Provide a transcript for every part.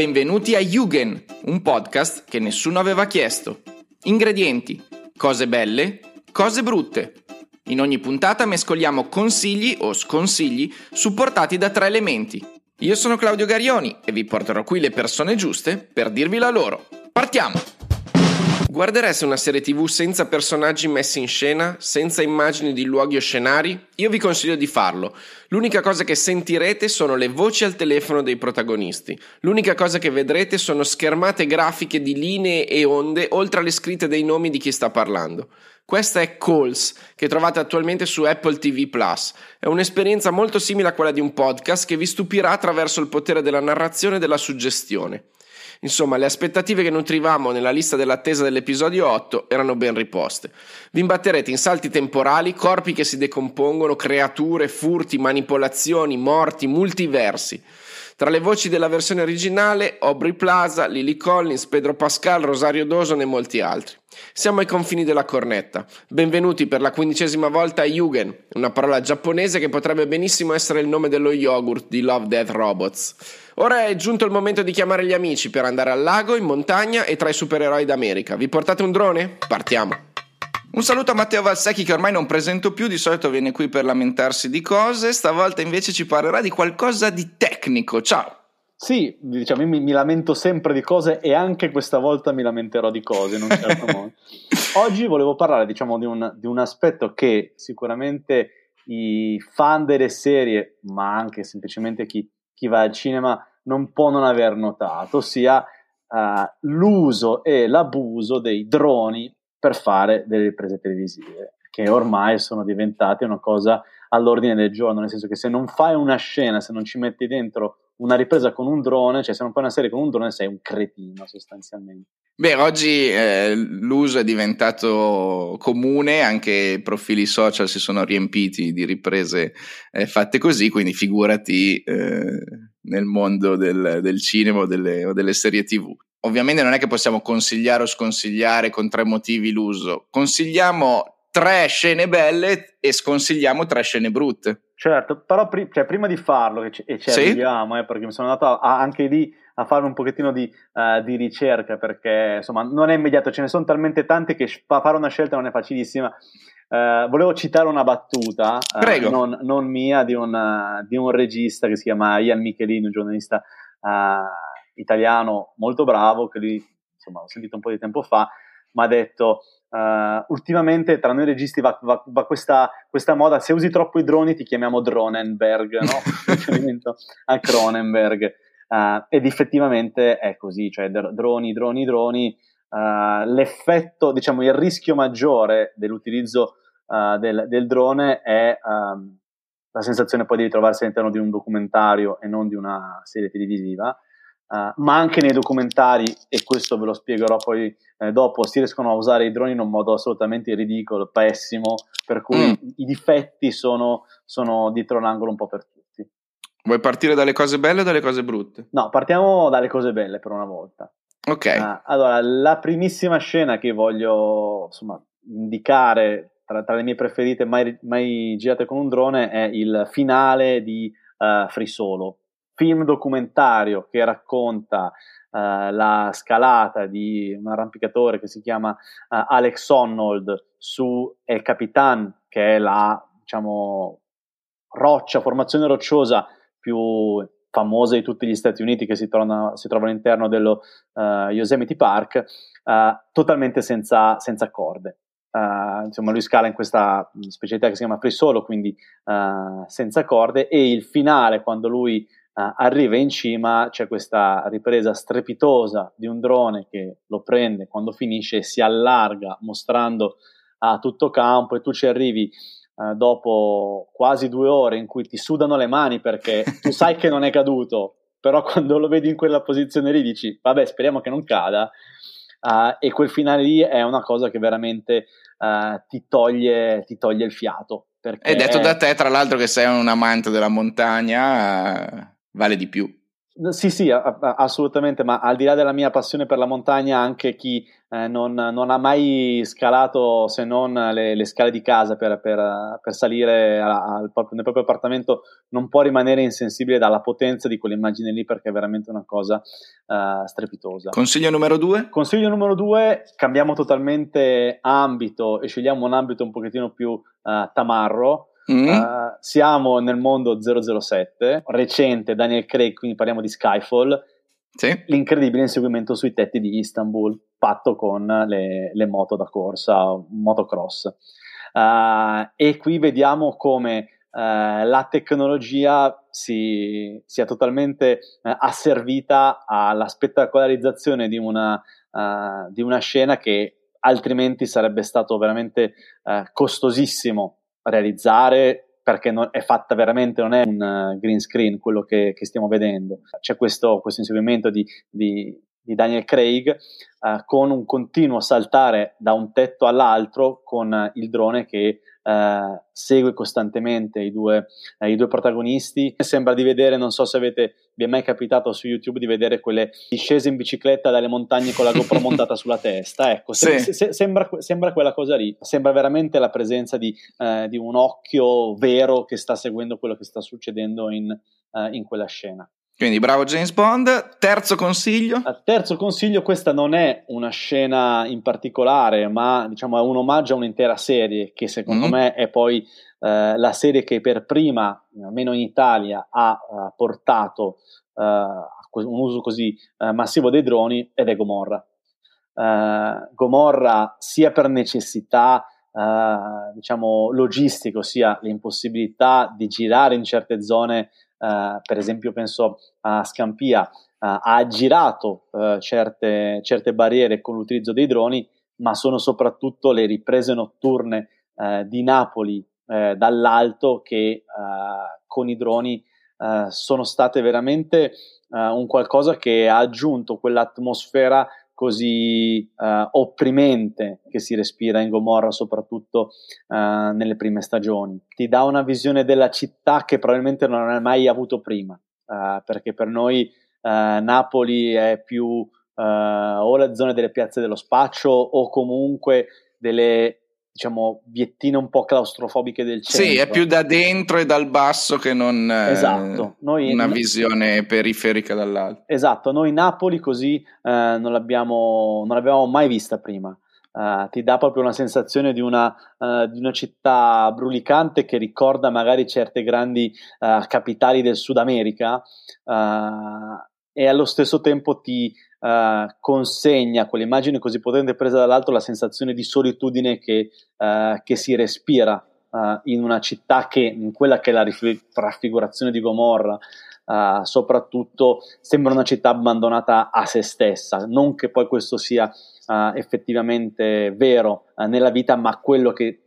Benvenuti a Jugend, un podcast che nessuno aveva chiesto. Ingredienti, cose belle, cose brutte. In ogni puntata mescoliamo consigli o sconsigli supportati da tre elementi. Io sono Claudio Garioni e vi porterò qui le persone giuste per dirvi la loro. Partiamo! Guardereste una serie tv senza personaggi messi in scena, senza immagini di luoghi o scenari? Io vi consiglio di farlo. L'unica cosa che sentirete sono le voci al telefono dei protagonisti. L'unica cosa che vedrete sono schermate grafiche di linee e onde oltre alle scritte dei nomi di chi sta parlando. Questa è Calls, che trovate attualmente su Apple TV Plus. È un'esperienza molto simile a quella di un podcast che vi stupirà attraverso il potere della narrazione e della suggestione. Insomma, le aspettative che nutrivamo nella lista dell'attesa dell'episodio 8 erano ben riposte. Vi imbatterete in salti temporali, corpi che si decompongono, creature, furti, manipolazioni, morti, multiversi. Tra le voci della versione originale, Aubrey Plaza, Lily Collins, Pedro Pascal, Rosario Dawson e molti altri. Siamo ai confini della cornetta. Benvenuti per la quindicesima volta a Yugen, una parola giapponese che potrebbe benissimo essere il nome dello yogurt di Love Death Robots. Ora è giunto il momento di chiamare gli amici per andare al lago, in montagna e tra i supereroi d'America. Vi portate un drone? Partiamo! Un saluto a Matteo Valsecchi che ormai non presento più, di solito viene qui per lamentarsi di cose, stavolta invece ci parlerà di qualcosa di tecnico. Ciao! Sì, diciamo, mi, mi, lamento sempre di cose e anche questa volta mi lamenterò di cose in un certo modo. Oggi volevo parlare, diciamo, di un, di un aspetto che sicuramente i fan delle serie, ma anche semplicemente chi, chi va al cinema, non può non aver notato, ossia uh, l'uso e l'abuso dei droni per fare delle riprese televisive, che ormai sono diventate una cosa all'ordine del giorno, nel senso che se non fai una scena, se non ci metti dentro una ripresa con un drone, cioè se non fai una serie con un drone sei un cretino sostanzialmente. Beh, oggi eh, l'uso è diventato comune, anche i profili social si sono riempiti di riprese eh, fatte così, quindi figurati eh, nel mondo del, del cinema o delle, o delle serie tv. Ovviamente non è che possiamo consigliare o sconsigliare con tre motivi l'uso, consigliamo tre scene belle e sconsigliamo tre scene brutte. Certo, però pri- cioè, prima di farlo, e ci, e ci sì? arriviamo, eh, perché mi sono andato a, a, anche lì a fare un pochettino di, uh, di, ricerca, perché insomma non è immediato, ce ne sono talmente tante che fare una scelta non è facilissima. Uh, volevo citare una battuta, uh, non, non, mia, di un, di un, regista che si chiama Ian Michelin, un giornalista italiano molto bravo, che lui, insomma, ho sentito un po' di tempo fa, mi ha detto Uh, ultimamente tra noi registi va, va, va questa, questa, moda, se usi troppo i droni ti chiamiamo Dronenberg, no? a Cronenberg. Uh, ed effettivamente è così, cioè droni, droni, droni. Uh, l'effetto, diciamo, il rischio maggiore dell'utilizzo del, del, drone è um, la sensazione poi di ritrovarsi all'interno di un documentario e non di una serie televisiva. Uh, ma anche nei documentari, e questo ve lo spiegherò poi eh, dopo, si riescono a usare i droni in un modo assolutamente ridicolo, pessimo, per cui mm. i difetti sono, sono, dietro l'angolo un po' per tutti. Vuoi partire dalle cose belle o dalle cose brutte? No, partiamo dalle cose belle per una volta. Ok. Uh, allora, la primissima scena che voglio insomma, indicare tra, tra, le mie preferite mai, mai girate con un drone è il finale di uh, Free Solo film documentario che racconta uh, la scalata di un arrampicatore che si chiama uh, Alex Honnold su El Capitan, che è la diciamo, roccia, formazione rocciosa più famosa di tutti gli Stati Uniti che si, trova, si trova all'interno dello uh, Yosemite Park, totalmente senza, senza corde. Insomma, lui scala in questa specialità che si chiama free solo, quindi senza corde, e il finale, quando lui uh, arriva in cima, c'è questa ripresa strepitosa di un drone che lo prende quando finisce e si allarga mostrando a tutto campo e tu ci arrivi uh, dopo quasi due ore in cui ti sudano le mani perché tu sai che non è caduto, però quando lo vedi in quella posizione lì dici vabbè speriamo che non cada uh, e quel finale lì è una cosa che veramente ti toglie, ti toglie il fiato. Perché... E detto da te, tra l'altro, che sei un amante della montagna, vale di più. Sì, sì, assolutamente, ma al di là della mia passione per la montagna, anche chi eh, non, non, ha mai scalato se non le, le scale di casa per, per, per salire a, al, nel proprio appartamento non può rimanere insensibile dalla potenza di quell'immagine lì perché è veramente una cosa uh, strepitosa. Consiglio numero due? Consiglio numero due, cambiamo totalmente ambito e scegliamo un ambito un pochettino più uh, tamarro Mm. Uh, siamo nel mondo 007, recente Daniel Craig, quindi parliamo di Skyfall. Sì. L'incredibile inseguimento sui tetti di Istanbul, fatto con le, le moto da corsa, motocross. Uh, e qui vediamo come uh, la tecnologia si, sia totalmente asservita alla spettacolarizzazione di una, di una scena che altrimenti sarebbe stato veramente costosissimo realizzare perché non, è fatta veramente, non è un uh, green screen quello che, che stiamo vedendo. C'è questo, questo inseguimento di, di, di, Daniel Craig uh, con un continuo saltare da un tetto all'altro con il drone che eh, segue costantemente i due, eh, i due, protagonisti. Sembra di vedere, non so se avete, vi è mai capitato su YouTube di vedere quelle discese in bicicletta dalle montagne con la GoPro montata sulla testa. Ecco, se, sì. se, sembra, sembra, quella cosa lì. Sembra veramente la presenza di, eh, di, un occhio vero che sta seguendo quello che sta succedendo in, eh, in quella scena. Quindi bravo James Bond. Terzo consiglio? Terzo consiglio, questa non è una scena in particolare, ma diciamo è un omaggio a un'intera serie che secondo mm-hmm. me è poi eh, la serie che per prima, almeno in Italia, ha uh, portato uh, un uso così uh, massivo dei droni ed è Gomorra. Gomorra sia per necessità diciamo logistiche, ossia l'impossibilità di girare in certe zone Uh, per esempio penso a Scampia, uh, ha aggirato uh, certe, certe, barriere con l'utilizzo dei droni, ma sono soprattutto le riprese notturne di Napoli dall'alto che con i droni sono state veramente un qualcosa che ha aggiunto quell'atmosfera così uh, opprimente che si respira in Gomorra, soprattutto uh, nelle prime stagioni. Ti dà una visione della città che probabilmente non hai mai avuto prima, uh, perché per noi Napoli è più o la zona delle piazze dello spaccio o comunque delle diciamo, viettine un po' claustrofobiche del centro. Sì, è più da dentro e dal basso che non esatto. Noi, una visione periferica dall'alto. Esatto, noi Napoli così eh, non, l'abbiamo, non l'abbiamo mai vista prima. Uh, ti dà proprio una sensazione di una, uh, di una, città brulicante che ricorda magari certe grandi uh, capitali del Sud America e allo stesso tempo ti, uh, consegna quell'immagine così potente presa dall'alto la sensazione di solitudine che, uh, che si respira uh, in una città che, in quella che è la rif- raffigurazione di Gomorra, soprattutto sembra una città abbandonata a se stessa. Non che poi questo sia effettivamente vero nella vita, ma quello che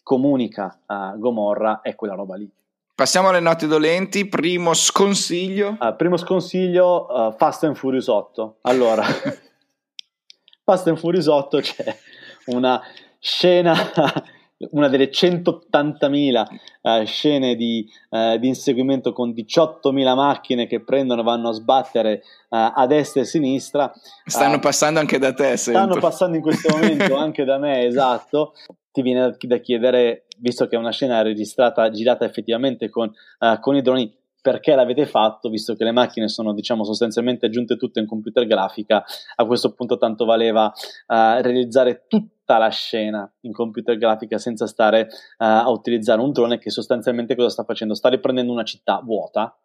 comunica Gomorra è quella roba lì. Passiamo alle note dolenti. Primo sconsiglio. Uh, primo sconsiglio, uh, Fast and Furious 8. Allora, Fast and Furious 8 c'è una scena, una delle 180.000 uh, eh, scene di, di, inseguimento con 18.000 macchine che prendono e vanno a sbattere a destra e a sinistra. Stanno passando anche da te, sento. Stanno passando in questo momento anche da me, esatto. Ti viene da chiedere visto che è una scena registrata, girata effettivamente con, uh, con i droni, perché l'avete fatto, visto che le macchine sono diciamo sostanzialmente aggiunte tutte in computer grafica, a questo punto tanto valeva uh, realizzare tutta la scena in computer grafica senza stare uh, a utilizzare un drone che sostanzialmente cosa sta facendo? Sta riprendendo una città vuota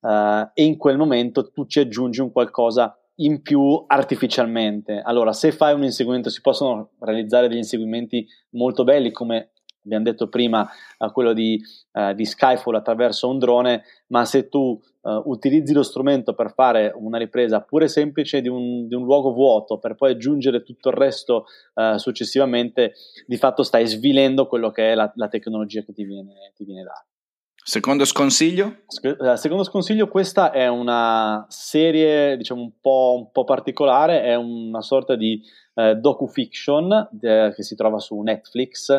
uh, e in quel momento tu ci aggiungi un qualcosa in più artificialmente. Allora, se fai un inseguimento, si possono realizzare degli inseguimenti molto belli come abbiamo detto prima, uh, quello di, uh, di, Skyfall attraverso un drone, ma se tu uh, utilizzi lo strumento per fare una ripresa pure semplice di un, di un luogo vuoto, per poi aggiungere tutto il resto successivamente, di fatto stai svilendo quello che è la, la tecnologia che ti viene, ti viene data. Secondo sconsiglio? Secondo sconsiglio, questa è una serie, diciamo, un po', un po particolare, è una sorta di eh, docu-fiction eh, che si trova su Netflix,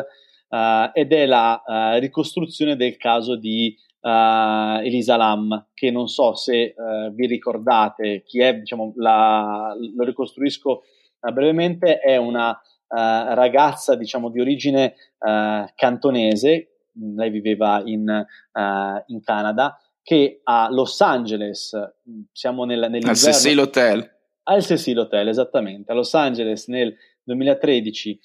uh, ed è la uh, ricostruzione del caso di uh, Elisa Lam, che non so se vi ricordate chi è, diciamo, la, lo ricostruisco brevemente, è una ragazza diciamo, di origine cantonese, lei viveva in, in, Canada, che a Los Angeles, siamo nel, nell'inverno... Al Cecil Hotel. Al Cecil Hotel, esattamente. A Los Angeles nel 2013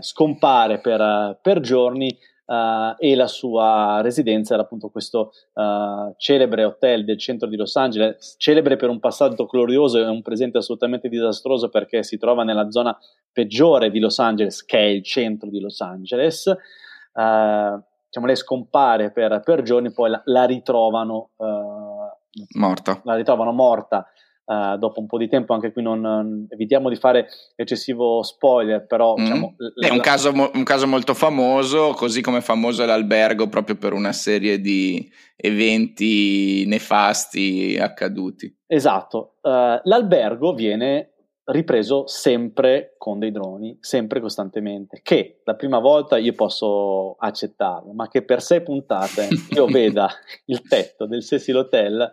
scompare per, per giorni Uh, e la sua residenza era appunto questo uh, celebre hotel del centro di Los Angeles, celebre per un passato glorioso e un presente assolutamente disastroso perché si trova nella zona peggiore di Los Angeles, che è il centro di Los Angeles. Uh, diciamo, lei scompare per, per giorni, poi la, la ritrovano morta. La ritrovano morta Uh, dopo un po' di tempo, anche qui non, evitiamo di fare eccessivo spoiler, però mm. diciamo, è un, caso, un, caso, molto famoso, così come famoso è l'albergo proprio per una serie di eventi nefasti accaduti. Esatto, uh, l'albergo viene ripreso sempre con dei droni, sempre costantemente, che la prima volta io posso accettarlo, ma che per sei puntate io veda il tetto del Cecil Hotel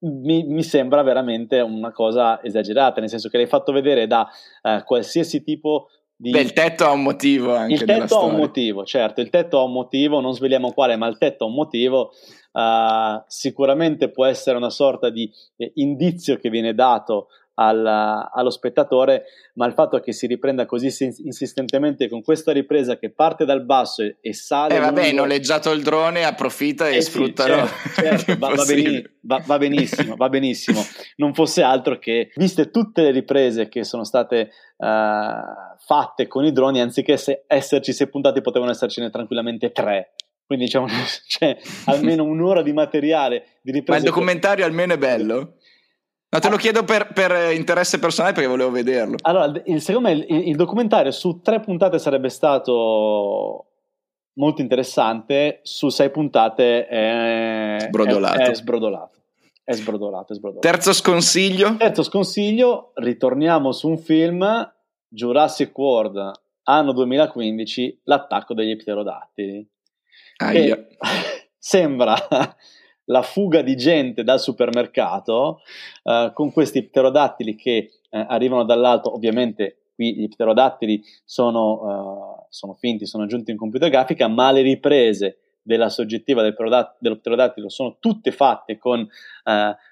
mi, mi, sembra veramente una cosa esagerata, nel senso che l'hai fatto vedere da eh, qualsiasi tipo di... Beh, il tetto ha un motivo anche Il tetto ha un motivo, certo, il tetto ha un motivo, non sveliamo quale, ma il tetto ha un motivo. Uh, sicuramente può essere una sorta di eh, indizio che viene dato al, allo spettatore, ma il fatto che si riprenda così insistentemente con questa ripresa che parte dal basso e, e sale. Eh, vabbè, lungo... noleggiato il drone, approfitta e eh sfrutta. Sì, certo, certo, va, va, benissimo, va, va, benissimo, va benissimo. Non fosse altro che, viste tutte le riprese che sono state uh, fatte con i droni, anziché se, esserci sei puntati, potevano essercene tranquillamente tre. Quindi diciamo, c'è almeno un'ora di materiale di ripresa. Ma il documentario almeno è bello? No, te lo chiedo per, per, interesse personale perché volevo vederlo. Allora, il, secondo me il, il, documentario su tre puntate sarebbe stato molto interessante, su sei puntate è sbrodolato. È, è sbrodolato. È sbrodolato, è sbrodolato. Terzo sconsiglio? Terzo sconsiglio, ritorniamo su un film, Jurassic World, anno 2015, l'attacco degli pterodattili. Aia. sembra la fuga di gente dal supermercato uh, con questi pterodattili che uh, arrivano dall'alto, ovviamente qui gli pterodattili sono, uh, sono, finti, sono aggiunti in computer grafica, ma le riprese della soggettiva del pterodattilo, dello pterodattilo sono tutte fatte con,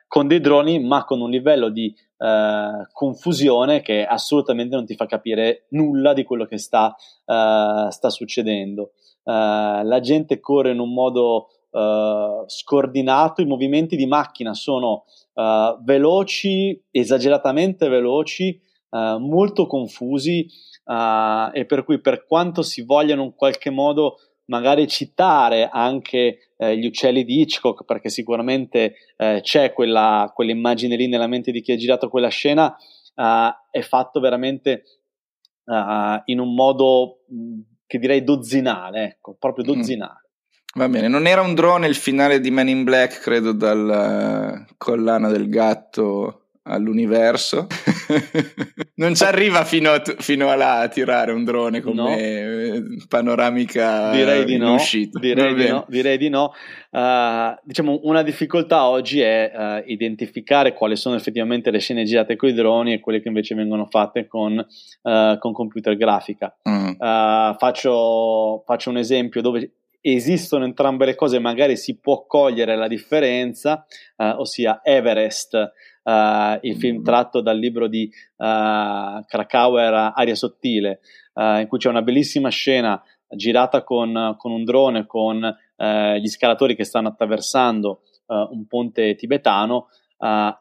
con, dei droni, ma con un livello di confusione che assolutamente non ti fa capire nulla di quello che sta, sta succedendo. la gente corre in un modo uh, scordinato, i movimenti di macchina sono uh, veloci, esageratamente veloci, uh, molto confusi e per cui per quanto si vogliano in qualche modo magari citare anche eh, gli uccelli di Hitchcock, perché sicuramente eh, c'è quella, quell'immagine lì nella mente di chi ha girato quella scena, uh, è fatto veramente in un modo che direi dozzinale, ecco, proprio mm. Va bene, non era un drone il finale di Man in Black, credo, dalla collana del gatto all'universo. non ci arriva fino a, fino a, là a tirare un drone come no. Eh, panoramica direi di no, uscita. Direi di no, direi di no. Uh, diciamo una difficoltà oggi è uh, identificare quali sono effettivamente le scene girate con i droni e quelle che invece vengono fatte con, uh, con computer grafica. Mm. Faccio, faccio un esempio dove esistono entrambe le cose, magari si può cogliere la differenza, eh, ossia Everest, eh, il film mm-hmm. tratto dal libro di eh, Krakauer Aria Sottile, in cui c'è una bellissima scena girata con, con un drone con gli scalatori che stanno attraversando un ponte tibetano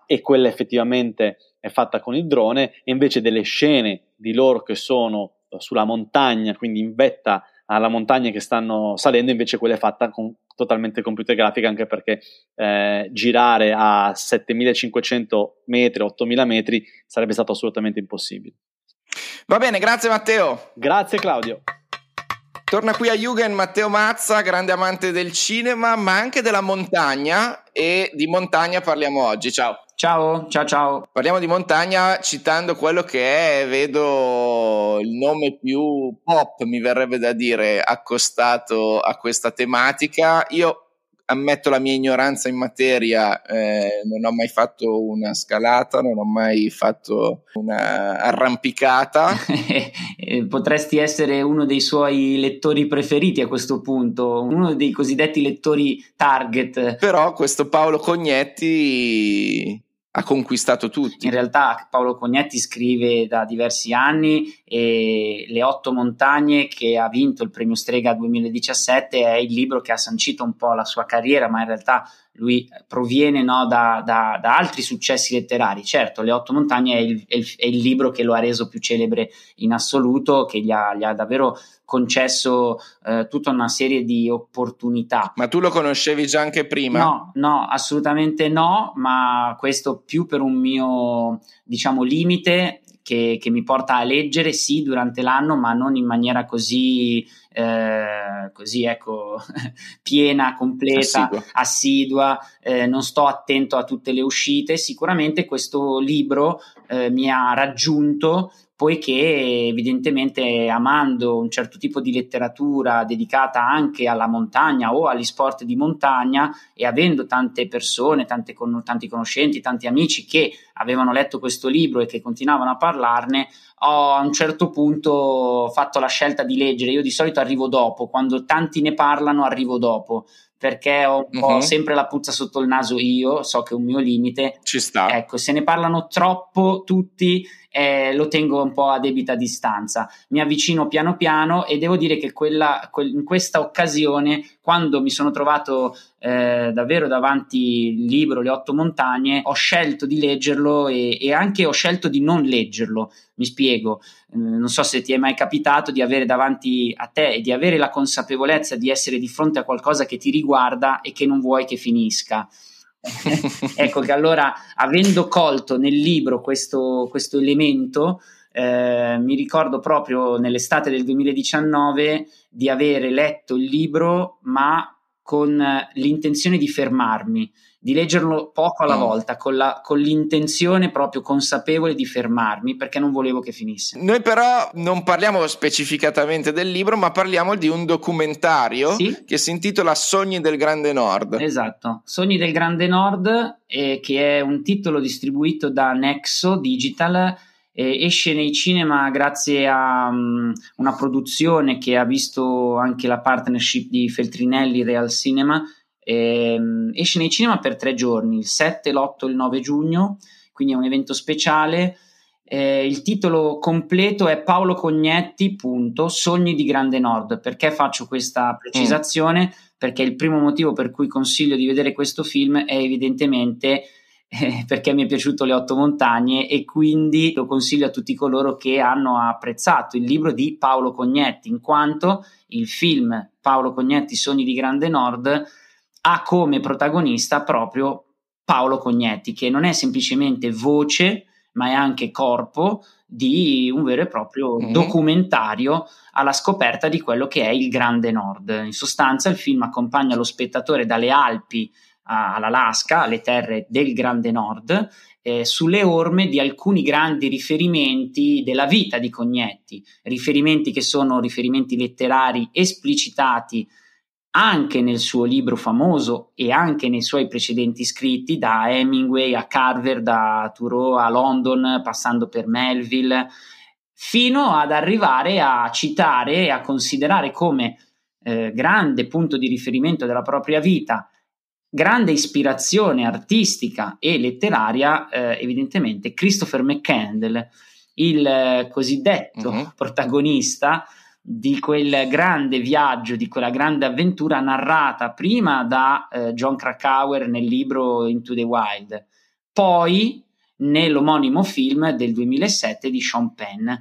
e quella effettivamente è fatta con il drone e invece delle scene di loro che sono sulla montagna, quindi in vetta alla montagna che stanno salendo, invece quella è fatta con totalmente computer grafica, anche perché eh, girare a 7500 metri, 8000 metri sarebbe stato assolutamente impossibile. Va bene, grazie Matteo. Grazie Claudio. Torna qui a Jugend Matteo Mazza, grande amante del cinema, ma anche della montagna e di montagna parliamo oggi. Ciao. Ciao, ciao, ciao. Parliamo di montagna citando quello che è, vedo, il nome più pop, mi verrebbe da dire, accostato a questa tematica. Io ammetto la mia ignoranza in materia, eh, non ho mai fatto una scalata, non ho mai fatto una arrampicata. Potresti essere uno dei suoi lettori preferiti a questo punto, uno dei cosiddetti lettori target. Però questo Paolo Cognetti ha conquistato tutti. In realtà Paolo Cognetti scrive da diversi anni e Le otto montagne che ha vinto il premio Strega 2017 è il libro che ha sancito un po' la sua carriera, ma in realtà lui proviene no, da, da, da, altri successi letterari. Certo, Le otto montagne è il, è, il, è il, libro che lo ha reso più celebre in assoluto, che gli ha, gli ha davvero concesso eh, tutta una serie di opportunità. Ma tu lo conoscevi già anche prima? No, no, assolutamente no, ma questo più per un mio, diciamo, limite che, che, mi porta a leggere sì durante l'anno, ma non in maniera così, eh, così ecco, piena, completa, assidua. assidua eh, non sto attento a tutte le uscite. Sicuramente questo libro eh, mi ha raggiunto poiché evidentemente amando un certo tipo di letteratura dedicata anche alla montagna o agli sport di montagna e avendo tante persone, tante con, tanti conoscenti, tanti amici che avevano letto questo libro e che continuavano a parlarne, ho a un certo punto fatto la scelta di leggere. Io di solito arrivo dopo, quando tanti ne parlano arrivo dopo perché ho, uh-huh. ho, sempre la puzza sotto il naso io, so che è un mio limite. Ci sta. Ecco, se ne parlano troppo tutti, eh, lo tengo un po' a debita distanza. Mi avvicino piano piano e devo dire che quella, quel, in questa occasione, quando mi sono trovato eh, davvero davanti il libro Le otto montagne, ho scelto di leggerlo e, e anche ho scelto di non leggerlo. Mi spiego, eh, non so se ti è mai capitato di avere davanti a te e di avere la consapevolezza di essere di fronte a qualcosa che ti riguarda e che non vuoi che finisca. ecco che allora, avendo colto nel libro questo, questo elemento, eh, mi ricordo proprio nell'estate del 2019 di avere letto il libro, ma con l'intenzione di fermarmi di leggerlo poco alla mm. volta, con, la, con, l'intenzione proprio consapevole di fermarmi perché non volevo che finisse. Noi però non parliamo specificatamente del libro, ma parliamo di un documentario sì? che si intitola Sogni del Grande Nord. Esatto, Sogni del Grande Nord, eh, che è un titolo distribuito da Nexo Digital. Eh, esce nei cinema grazie a um, una produzione che ha visto anche la partnership di Feltrinelli Real Cinema ehm, esce nei cinema per tre giorni, il 7, l'8 e il 9 giugno, quindi è un evento speciale. Eh, il titolo completo è Paolo Cognetti, punto, Sogni di Grande Nord. Perché faccio questa precisazione? Mm. Perché il primo motivo per cui consiglio di vedere questo film è evidentemente eh, perché mi è piaciuto Le Otto Montagne e quindi lo consiglio a tutti coloro che hanno apprezzato il libro di Paolo Cognetti, in quanto il film Paolo Cognetti, Sogni di Grande Nord ha come protagonista proprio Paolo Cognetti, che non è semplicemente voce, ma è anche corpo di un vero e proprio mm-hmm. documentario alla scoperta di quello che è il Grande Nord. In sostanza, il film accompagna lo spettatore dalle Alpi all'Alaska, alle terre del Grande Nord, eh, sulle orme di alcuni grandi riferimenti della vita di Cognetti, riferimenti che sono riferimenti letterari esplicitati anche nel suo libro famoso e anche nei suoi precedenti scritti, da Hemingway a Carver, da Thoreau a London, passando per Melville, fino ad arrivare a citare e a considerare come eh, grande punto di riferimento della propria vita, grande ispirazione artistica e letteraria, eh, evidentemente Christopher McCandle, il eh, cosiddetto uh-huh. protagonista di quel grande viaggio, di quella grande avventura narrata prima da eh, John Krakauer nel libro Into the Wild, poi nell'omonimo film del 2007 di Sean Penn.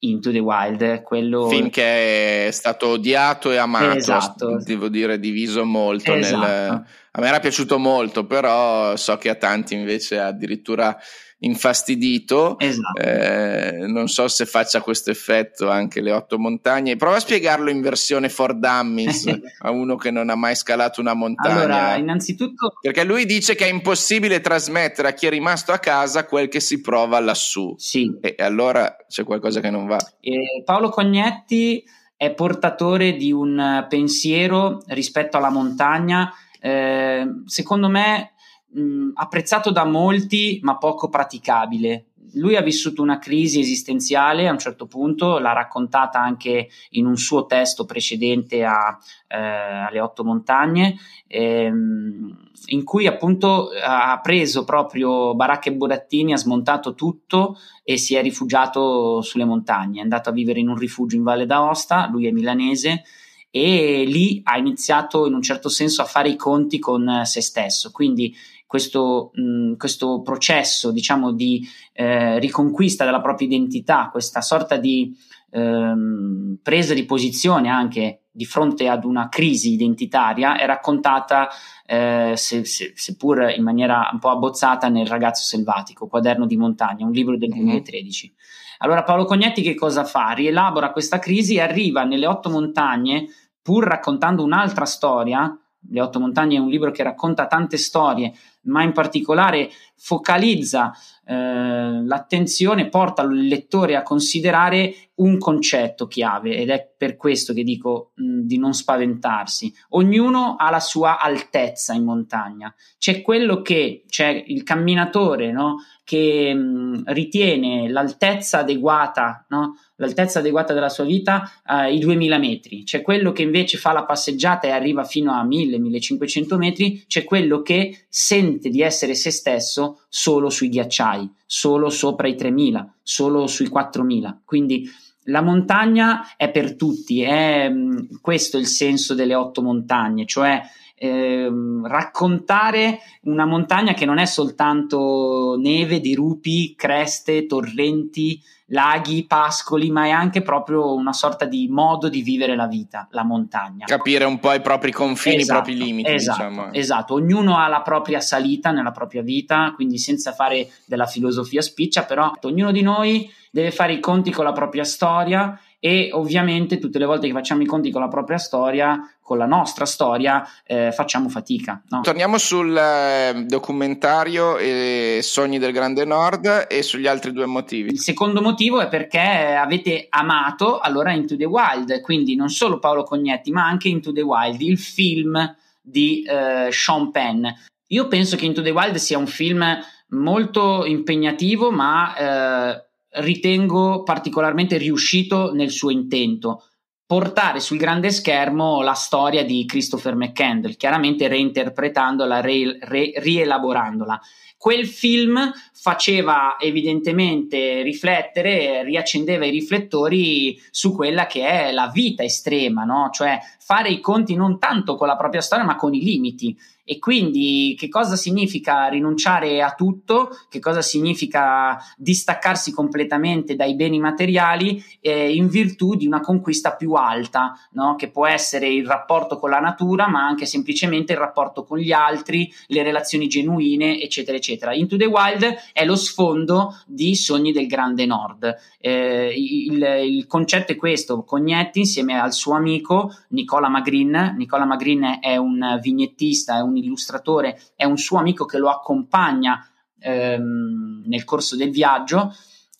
Into the Wild, quello... film che è stato odiato e amato, esatto. devo dire diviso molto. Esatto. Nel... A me era piaciuto molto, però so che a tanti invece addirittura infastidito. Esatto. Eh, non so se faccia questo effetto anche le otto montagne. Prova a spiegarlo in versione for dummies a uno che non ha mai scalato una montagna. Allora, innanzitutto. Perché lui dice che è impossibile trasmettere a chi è rimasto a casa quel che si prova lassù. Sì. E allora c'è qualcosa che non va. Eh, Paolo Cognetti è portatore di un pensiero rispetto alla montagna eh, secondo me mh, apprezzato da molti ma poco praticabile. Lui ha vissuto una crisi esistenziale a un certo punto, l'ha raccontata anche in un suo testo precedente a, eh, alle otto montagne, ehm, in cui appunto ha preso proprio baracche e burattini, ha smontato tutto e si è rifugiato sulle montagne, è andato a vivere in un rifugio in Valle d'Aosta, lui è milanese, e lì ha iniziato in un certo senso a fare i conti con se stesso. Quindi questo, mh, questo processo, diciamo, di eh, riconquista della propria identità, questa sorta di ehm, presa di posizione anche di fronte ad una crisi identitaria, è raccontata, eh, se, se, seppur in maniera un po' abbozzata, nel Ragazzo Selvatico, Quaderno di montagna, un libro del 2013. Mm-hmm. Allora Paolo Cognetti che cosa fa? Rielabora questa crisi e arriva nelle otto montagne, pur raccontando un'altra storia, le otto montagne è un libro che racconta tante storie, ma in particolare focalizza eh, l'attenzione, porta il lettore a considerare un concetto chiave ed è per questo che dico di non spaventarsi. Ognuno ha la sua altezza in montagna. C'è quello che c'è il camminatore no? che mh, ritiene l'altezza adeguata, no? l'altezza adeguata della sua vita eh, i 2000 metri. C'è quello che invece fa la passeggiata e arriva fino a 1000-1500 metri. C'è quello che sente di essere se stesso solo sui ghiacciai, solo sopra i 3000, solo sui 4000. Quindi la montagna è per tutti, è mm, questo il senso delle otto montagne, cioè eh, raccontare una montagna che non è soltanto neve, dirupi, creste, torrenti, laghi, pascoli, ma è anche proprio una sorta di modo di vivere la vita, la montagna. Capire un po' i propri confini, esatto, i propri limiti. Esatto, diciamo. esatto, ognuno ha la propria salita nella propria vita, quindi senza fare della filosofia spiccia, però ognuno di noi deve fare i conti con la propria storia e ovviamente tutte le volte che facciamo i conti con la propria storia, con la nostra storia, eh, facciamo fatica. No? Torniamo sul eh, documentario eh, Sogni del Grande Nord e sugli altri due motivi. Il secondo motivo è perché avete amato allora Into the Wild, quindi non solo Paolo Cognetti, ma anche Into the Wild, il film di eh, Sean Penn. Io penso che Into the Wild sia un film molto impegnativo, ma eh, ritengo particolarmente riuscito nel suo intento portare sul grande schermo la storia di Christopher McCandle, chiaramente reinterpretandola, re, re, rielaborandola. Quel film faceva evidentemente riflettere, riaccendeva i riflettori su quella che è la vita estrema, no? cioè fare i conti non tanto con la propria storia ma con i limiti. E quindi che cosa significa rinunciare a tutto? Che cosa significa distaccarsi completamente dai beni materiali eh, in virtù di una conquista più alta, no? che può essere il rapporto con la natura, ma anche semplicemente il rapporto con gli altri, le relazioni genuine, eccetera, eccetera. Into the Wild è lo sfondo di Sogni del Grande Nord. Eh, il, il, concetto è questo: Cognetti, insieme al suo amico Nicola Magrin, Nicola Magrin è un vignettista, è un illustratore, è un suo amico che lo accompagna ehm, nel corso del viaggio,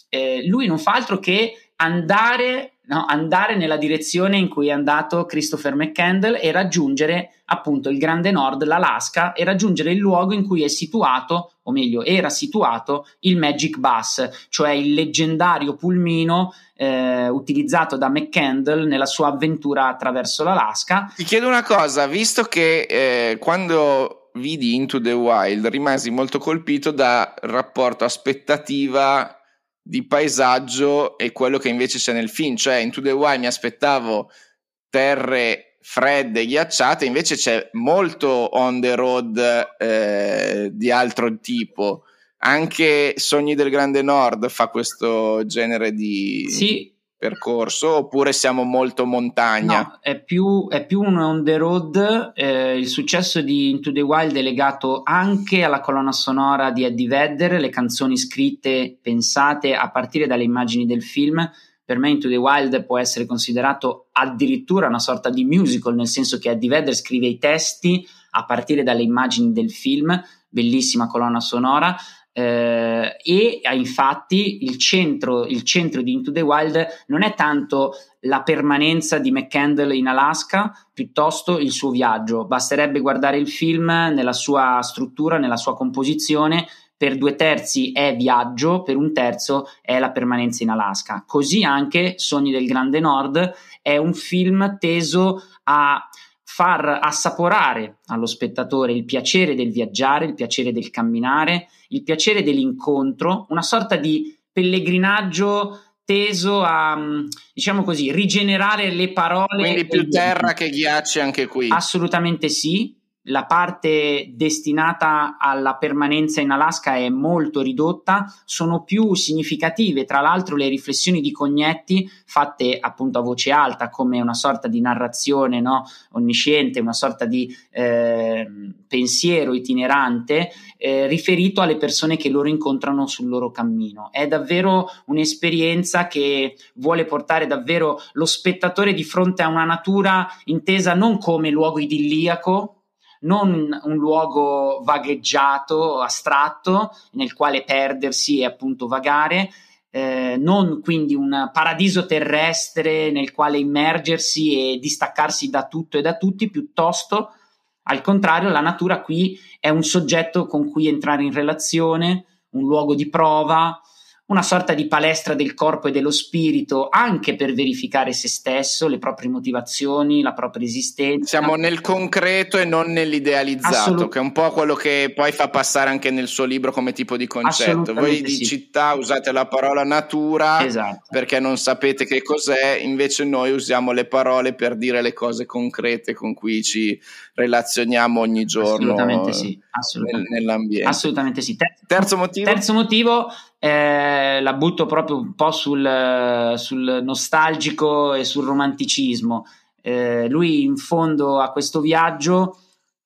eh, lui non fa altro che andare, no, andare nella direzione in cui è andato Christopher McCandle e raggiungere appunto il Grande Nord, l'Alaska, e raggiungere il luogo in cui è situato, o meglio, era situato il Magic Bus, cioè il leggendario pulmino eh, utilizzato da McCandle nella sua avventura attraverso l'Alaska. Ti chiedo una cosa, visto che eh, quando vidi Into the Wild rimasi molto colpito da rapporto aspettativa di paesaggio e quello che invece c'è nel film, cioè Into the Wild mi aspettavo terre fredde, ghiacciate, invece c'è molto on the road eh, di altro tipo. Anche Sogni del Grande Nord fa questo genere di sì. Percorso oppure siamo molto montagna? No, è più, è più un on the road. Eh, il successo di Into the Wild è legato anche alla colonna sonora di Eddie Vedder, le canzoni scritte, pensate a partire dalle immagini del film. Per me Into the Wild può essere considerato addirittura una sorta di musical, nel senso che Eddie Vedder scrive i testi a partire dalle immagini del film, bellissima colonna sonora eh, e infatti il centro, il centro di Into the Wild non è tanto la permanenza di McCandle in Alaska, piuttosto il suo viaggio. Basterebbe guardare il film nella sua struttura, nella sua composizione. Per due terzi è viaggio, per un terzo è la permanenza in Alaska. Così anche Sogni del Grande Nord è un film teso a far assaporare allo spettatore il piacere del viaggiare, il piacere del camminare, il piacere dell'incontro, una sorta di pellegrinaggio teso a, diciamo così, rigenerare le parole. Quindi più terra che ghiacci anche qui. Assolutamente sì, la parte destinata alla permanenza in Alaska è molto ridotta, sono più significative tra l'altro le riflessioni di Cognetti fatte appunto a voce alta come una sorta di narrazione no? onnisciente, una sorta di eh, pensiero itinerante eh, riferito alle persone che loro incontrano sul loro cammino. È davvero un'esperienza che vuole portare davvero lo spettatore di fronte a una natura intesa non come luogo idilliaco, non un luogo vagheggiato, astratto, nel quale perdersi e appunto vagare, eh, non quindi un paradiso terrestre nel quale immergersi e distaccarsi da tutto e da tutti, piuttosto al contrario la natura qui è un soggetto con cui entrare in relazione, un luogo di prova, una sorta di palestra del corpo e dello spirito anche per verificare se stesso, le proprie motivazioni, la propria esistenza. Siamo nel concreto e non nell'idealizzato, Assolut- che è un po' quello che poi fa passare anche nel suo libro come tipo di concetto. Voi di sì. città usate la parola natura esatto. perché non sapete che cos'è, invece noi usiamo le parole per dire le cose concrete con cui ci relazioniamo ogni giorno assolutamente sì, assolutamente. Nel, nell'ambiente. Assolutamente sì. Ter- terzo motivo? Terzo motivo eh, la butto proprio un po' sul, sul nostalgico e sul romanticismo. Eh, lui in fondo a questo viaggio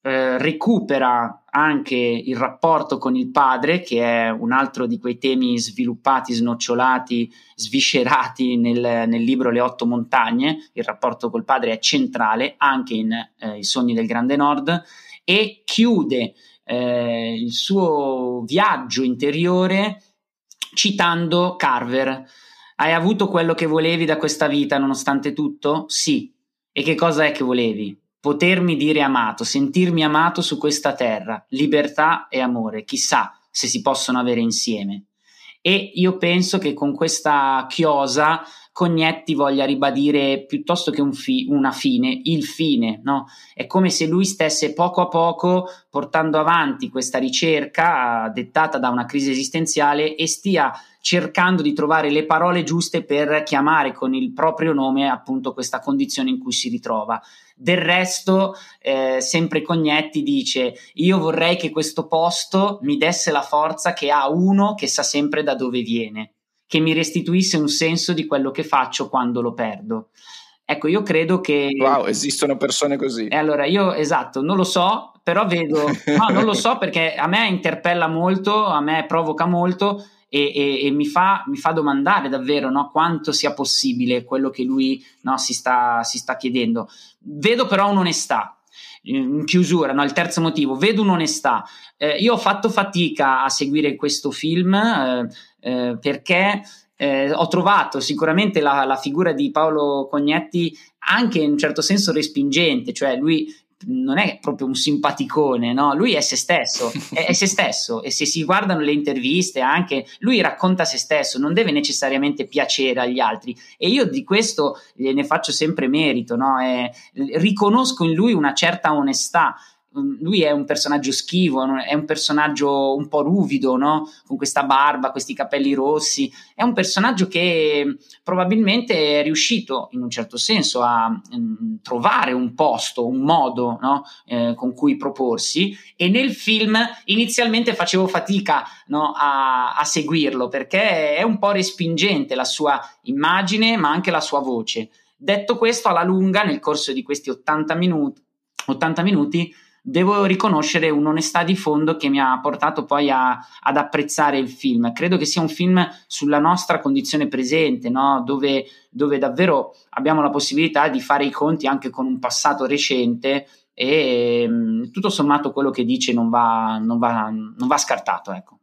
eh, recupera anche il rapporto con il padre, che è un altro di quei temi sviluppati, snocciolati, sviscerati nel, nel libro Le otto montagne. Il rapporto col padre è centrale anche in eh, I sogni del Grande Nord e chiude eh, il suo viaggio interiore citando Carver. Hai avuto quello che volevi da questa vita nonostante tutto? Sì. E che cosa è che volevi? Potermi dire amato, sentirmi amato su questa terra, libertà e amore, chissà se si possono avere insieme. E io penso che con questa chiosa Cognetti voglia ribadire piuttosto che un fi- una fine, il fine, no? È come se lui stesse poco a poco portando avanti questa ricerca dettata da una crisi esistenziale e stia cercando di trovare le parole giuste per chiamare con il proprio nome appunto questa condizione in cui si ritrova. Del resto, eh, sempre Cognetti dice: Io vorrei che questo posto mi desse la forza che ha uno che sa sempre da dove viene che mi restituisse un senso di quello che faccio quando lo perdo. Ecco, io credo che... Wow, esistono persone così. E allora io, esatto, non lo so, però vedo... No, non lo so perché a me interpella molto, a me provoca molto e, e, e mi, fa, mi, fa, domandare davvero no, quanto sia possibile quello che lui no, si, sta, si, sta, chiedendo. Vedo però un'onestà. In chiusura, no, il terzo motivo, vedo un'onestà. Eh, io ho fatto fatica a seguire questo film, eh, eh, perché eh, ho trovato sicuramente la, la, figura di Paolo Cognetti anche in un certo senso respingente, cioè lui non è proprio un simpaticone, no? Lui è se stesso, è, è, se stesso e se si guardano le interviste anche, lui racconta se stesso, non deve necessariamente piacere agli altri e io di questo ne faccio sempre merito, no? È, riconosco in lui una certa onestà, lui è un personaggio schivo, è un personaggio un po' ruvido, no? con questa barba, questi capelli rossi. È un personaggio che probabilmente è riuscito in un certo senso a mh, trovare un posto, un modo no? eh, con cui proporsi e nel film inizialmente facevo fatica no? a, a seguirlo perché è un po' respingente la sua immagine ma anche la sua voce. Detto questo, alla lunga, nel corso di questi 80 minuti, 80 minuti devo riconoscere un'onestà di fondo che mi ha portato poi a, ad apprezzare il film. Credo che sia un film sulla nostra condizione presente, no? dove, dove, davvero abbiamo la possibilità di fare i conti anche con un passato recente e mh, tutto sommato quello che dice non va, non va, non va scartato. Ecco.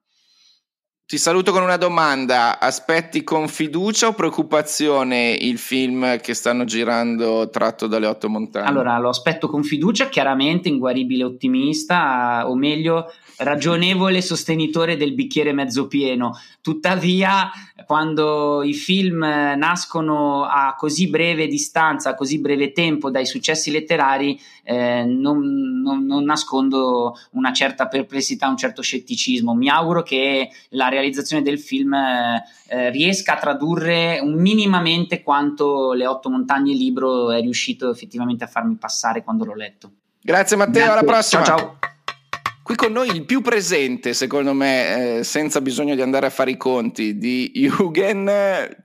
Ti saluto con una domanda. Aspetti con fiducia o preoccupazione il film che stanno girando tratto dalle otto montagne? Allora, lo aspetto con fiducia, chiaramente inguaribile ottimista, o meglio, ragionevole sostenitore del bicchiere mezzo pieno. Tuttavia, quando i film nascono a così breve distanza, a così breve tempo dai successi letterari, eh, non, non, non, nascondo una certa perplessità, un certo scetticismo. Mi auguro che la realizzazione del film eh, riesca a tradurre minimamente quanto Le otto montagne libro è riuscito effettivamente a farmi passare quando l'ho letto. Grazie Matteo, Grazie. alla prossima. Ciao ciao. Qui con noi il più presente, secondo me, eh, senza bisogno di andare a fare i conti, di Eugen.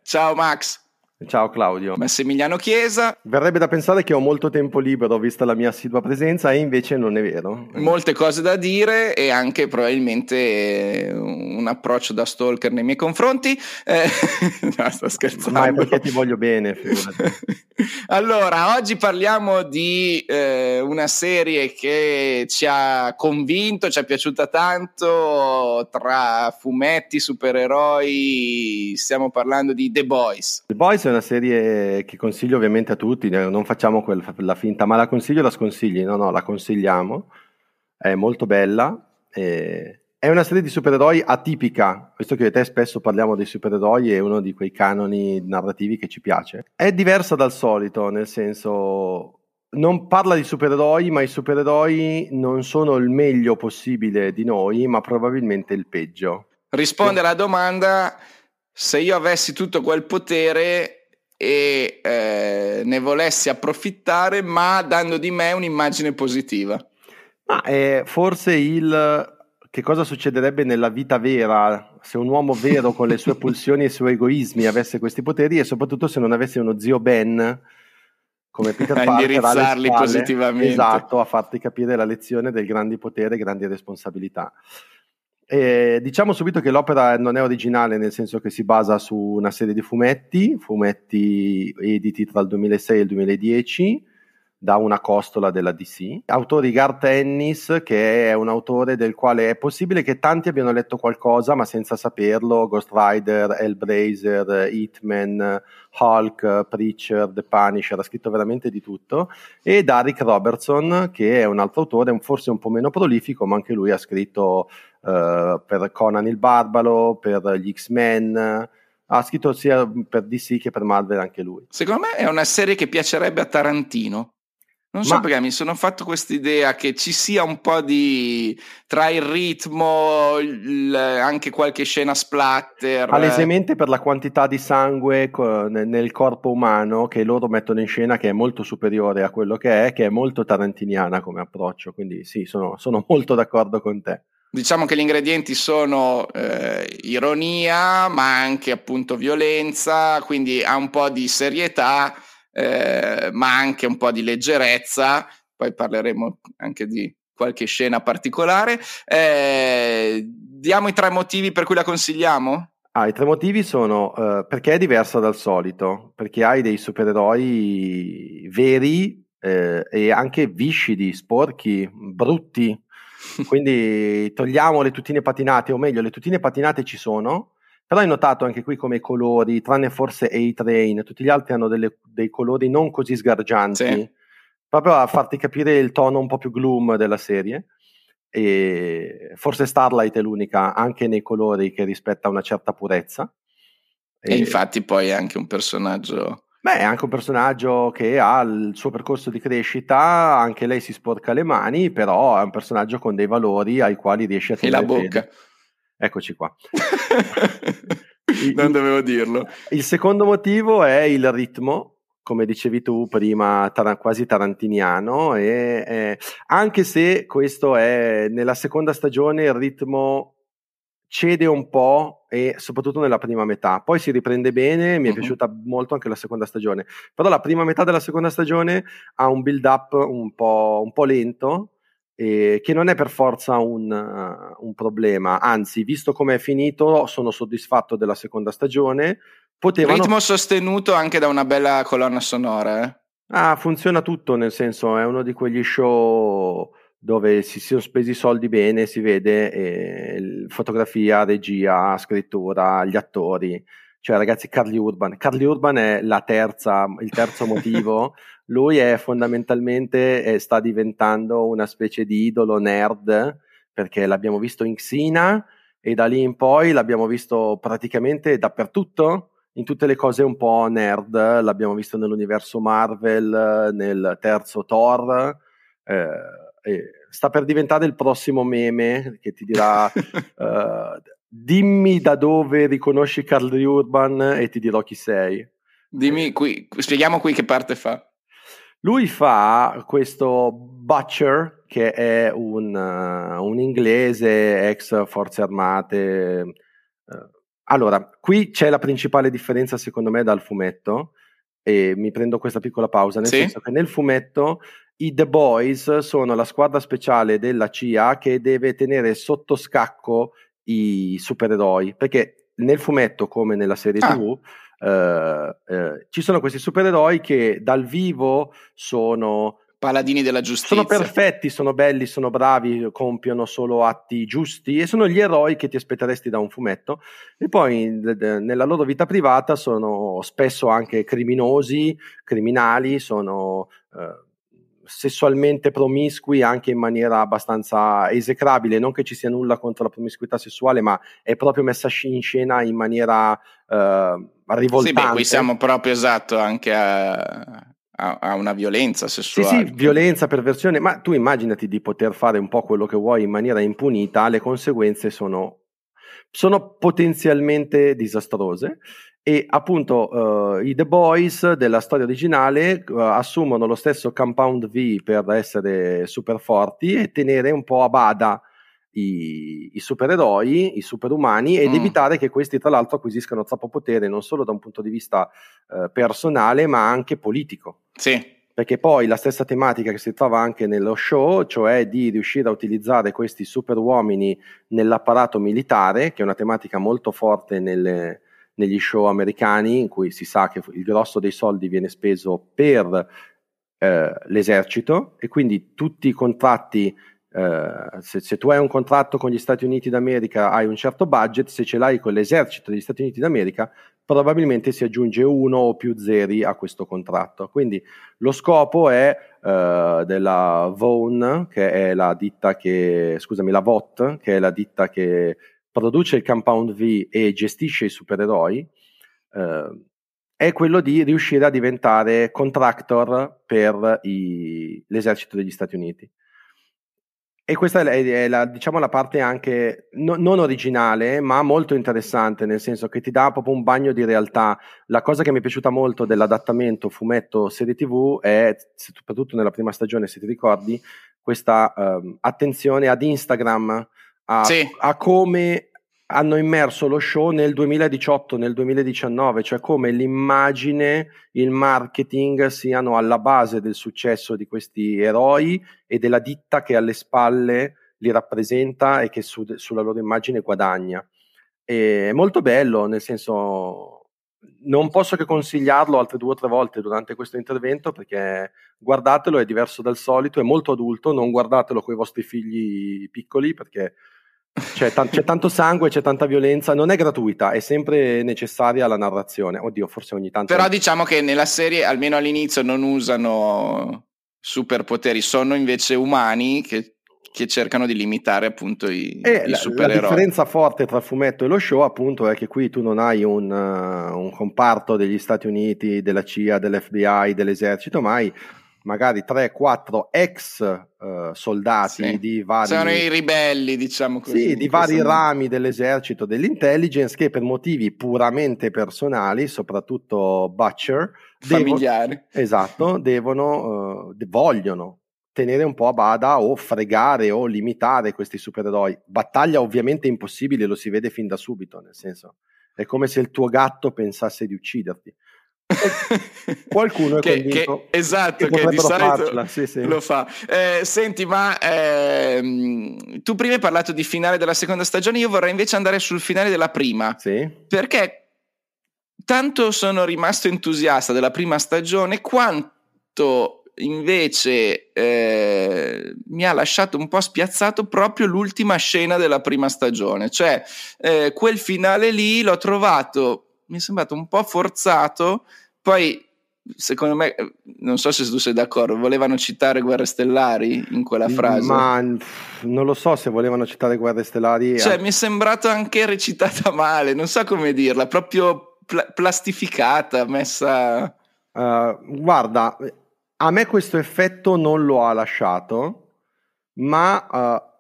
Ciao Max. Ciao Claudio. Massimiliano Chiesa. Verrebbe da pensare che ho molto tempo libero vista la mia assidua presenza e invece non è vero. Molte cose da dire e anche probabilmente un approccio da stalker nei miei confronti. Eh, no, sto scherzando. Ma è perché ti voglio bene. allora, oggi parliamo di eh, una serie che ci ha convinto, ci è piaciuta tanto tra fumetti, supereroi. Stiamo parlando di The Boys. The Boys è una serie che consiglio ovviamente a tutti, eh, non facciamo quella finta, ma la consiglio o la sconsigli? No, no, la consigliamo, è molto bella. E... È una serie di supereroi atipica, visto che te spesso parliamo dei supereroi, è uno di quei canoni narrativi che ci piace. È diversa dal solito, nel senso non parla di supereroi, ma i supereroi non sono il meglio possibile di noi, ma probabilmente il peggio. Risponde alla domanda se io avessi tutto quel potere e eh, ne volessi approfittare, ma dando di me un'immagine positiva. Ma eh, forse il che cosa succederebbe nella vita vera se un uomo vero con le sue pulsioni e i suoi egoismi avesse questi poteri e soprattutto se non avesse uno zio Ben come Peter a Parker indirizzarli positivamente. Esatto, a farti capire la lezione del grandi potere e grandi responsabilità. Eh, diciamo subito che l'opera non è originale, nel senso che si basa su una serie di fumetti, fumetti editi tra il 2006 e il 2010 da una costola della DC. Autori Garth Ennis, che è un autore del quale è possibile che tanti abbiano letto qualcosa, ma senza saperlo, Ghost Rider, Hellblazer, Hitman, Hulk, Preacher, The Punisher, ha scritto veramente di tutto, e Derek Robertson, che è un altro autore, forse un po' meno prolifico, ma anche lui ha scritto per Conan il Barbaro, per gli X-Men, ha scritto sia per DC che per Marvel anche lui. Secondo me è una serie che piacerebbe a Tarantino. Non so Ma... perché mi sono fatto questa idea che ci sia un po' di tra il ritmo, il, anche qualche scena splatter. Palesemente per la quantità di sangue nel corpo umano che loro mettono in scena, che è molto superiore a quello che è, che è molto tarantiniana come approccio. Quindi sì, sono, sono molto d'accordo con te. Diciamo che gli ingredienti sono eh, ironia, ma anche appunto violenza, quindi ha un po' di serietà eh, ma anche un po' di leggerezza, poi parleremo anche di qualche scena particolare. Eh, diamo i tre motivi per cui la consigliamo? Ah, i tre motivi sono uh, perché è diversa dal solito, perché hai dei supereroi veri eh, e anche viscidi, sporchi, brutti. Quindi togliamo le tutine patinate, o meglio, le tutine patinate ci sono, però hai notato anche qui come i colori, tranne forse A-Train, tutti gli altri hanno delle, dei colori non così sgargianti, sì. proprio a farti capire il tono un po' più gloom della serie. E forse Starlight è l'unica, anche nei colori, che rispetta una certa purezza. E, e infatti poi è anche un personaggio... Beh, è anche un personaggio che ha il suo percorso di crescita, anche lei si sporca le mani, però è un personaggio con dei valori ai quali riesce a tenere E la bocca. Fede. Eccoci qua. non dovevo dirlo. Il secondo motivo è il ritmo, come dicevi tu prima, tar- quasi tarantiniano, e, eh, anche se questo è nella seconda stagione il ritmo cede un po' e soprattutto nella prima metà. Poi si riprende bene, mi è uh-huh. piaciuta molto anche la seconda stagione. Però la prima metà della seconda stagione ha un build up un po', un po lento eh, che non è per forza un, uh, un, problema, anzi, visto come è finito, sono soddisfatto della seconda stagione. Potevano... Ritmo sostenuto anche da una bella colonna sonora. Eh? Ah, funziona tutto, nel senso è uno di quegli show dove si sono spesi soldi bene, si vede eh, fotografia, regia, scrittura, gli attori. Cioè, ragazzi, Carly Urban. Carly Urban è la terza, il terzo motivo. Lui è fondamentalmente, eh, sta diventando una specie di idolo nerd, perché l'abbiamo visto in Xina e da lì in poi l'abbiamo visto praticamente dappertutto in tutte le cose un po' nerd, l'abbiamo visto nell'universo Marvel, nel terzo Thor, eh, sta per diventare il prossimo meme che ti dirà uh, dimmi da dove riconosci Carl Urban e ti dirò chi sei. Dimmi qui, spieghiamo qui che parte fa. Lui fa questo Butcher, che è un, uh, un inglese ex forze armate. Uh, allora, qui c'è la principale differenza secondo me dal fumetto, e mi prendo questa piccola pausa, nel sì. senso che nel fumetto i The Boys sono la squadra speciale della CIA che deve tenere sotto scacco i supereroi, perché nel fumetto come nella serie ah. TV eh, eh, ci sono questi supereroi che dal vivo sono paladini della giustizia. Sono perfetti, sono belli, sono bravi, compiono solo atti giusti e sono gli eroi che ti aspetteresti da un fumetto. E poi nella loro vita privata sono spesso anche criminosi, criminali, sono eh, sessualmente promiscui anche in maniera abbastanza esecrabile, non che ci sia nulla contro la promiscuità sessuale, ma è proprio messa in scena in maniera eh, rivoltante. Sì, beh, qui siamo proprio esatto anche a, a, una violenza sessuale. Sì, sì, violenza, perversione, ma tu immaginati di poter fare un po' quello che vuoi in maniera impunita, le conseguenze sono, sono potenzialmente disastrose e appunto uh, i The Boys della storia originale uh, assumono lo stesso compound V per essere super forti e tenere un po' a bada i, i supereroi, i superumani ed mm. evitare che questi tra l'altro acquisiscano troppo potere non solo da un punto di vista uh, personale ma anche politico. Sì. Perché poi la stessa tematica che si trova anche nello show, cioè di riuscire a utilizzare questi super uomini nell'apparato militare, che è una tematica molto forte nelle, negli show americani in cui si sa che il grosso dei soldi viene speso per eh, l'esercito e quindi tutti i contratti, eh, se, se, tu hai un contratto con gli Stati Uniti d'America hai un certo budget, se ce l'hai con l'esercito degli Stati Uniti d'America probabilmente si aggiunge uno o più zeri a questo contratto. Quindi lo scopo è eh, della Vaughn, che è la ditta che, scusami, la VOT, che è la ditta che produce il Compound V e gestisce i supereroi, eh, è quello di riuscire a diventare contractor per i, l'esercito degli Stati Uniti. E questa è, la, diciamo, la parte anche no, non originale, ma molto interessante, nel senso che ti dà proprio un bagno di realtà. La cosa che mi è piaciuta molto dell'adattamento fumetto serie TV è, soprattutto nella prima stagione, se ti ricordi, questa um, attenzione ad Instagram a, sì. a come hanno immerso lo show nel 2018, nel 2019, cioè come l'immagine, il marketing siano alla base del successo di questi eroi e della ditta che alle spalle li rappresenta e che su, sulla loro immagine guadagna. E è molto bello, nel senso, non posso che consigliarlo altre due o tre volte durante questo intervento perché guardatelo, è diverso dal solito, è molto adulto, non guardatelo con i vostri figli piccoli perché c'è, t- c'è, tanto sangue, c'è tanta violenza, non è gratuita, è sempre necessaria la narrazione. Oddio, forse ogni tanto. Però diciamo che nella serie, almeno all'inizio, non usano superpoteri, sono invece umani che, che cercano di limitare appunto i, e i la, supereroi. La differenza forte tra fumetto e lo show, appunto, è che qui tu non hai un, uh, un comparto degli Stati Uniti, della CIA, dell'FBI, dell'esercito, ma hai magari 3-4 ex uh, soldati sì. di vari sono i ribelli diciamo così sì, di vari rami dell'esercito dell'intelligence che per motivi puramente personali soprattutto Butcher familiari devo, esatto devono uh, vogliono tenere un po' a bada o fregare o limitare questi supereroi battaglia ovviamente impossibile lo si vede fin da subito nel senso è come se il tuo gatto pensasse di ucciderti qualcuno è che, convinto che, esatto, che, che di solito sì, sì. lo fa. Eh, senti, ma ehm, tu prima hai parlato di finale della seconda stagione, io vorrei invece andare sul finale della prima. Sì. Perché tanto sono rimasto entusiasta della prima stagione quanto invece eh, mi ha lasciato un po' spiazzato proprio l'ultima scena della prima stagione, cioè eh, quel finale lì l'ho trovato, mi è sembrato un po' forzato, poi secondo me, non so se tu sei d'accordo, volevano citare Guerre Stellari in quella frase. Ma non lo so se volevano citare Guerre Stellari. Cioè, mi è sembrato anche recitata male, non so come dirla, proprio pl- plastificata, messa... Uh, guarda, a me questo effetto non lo ha lasciato, ma uh,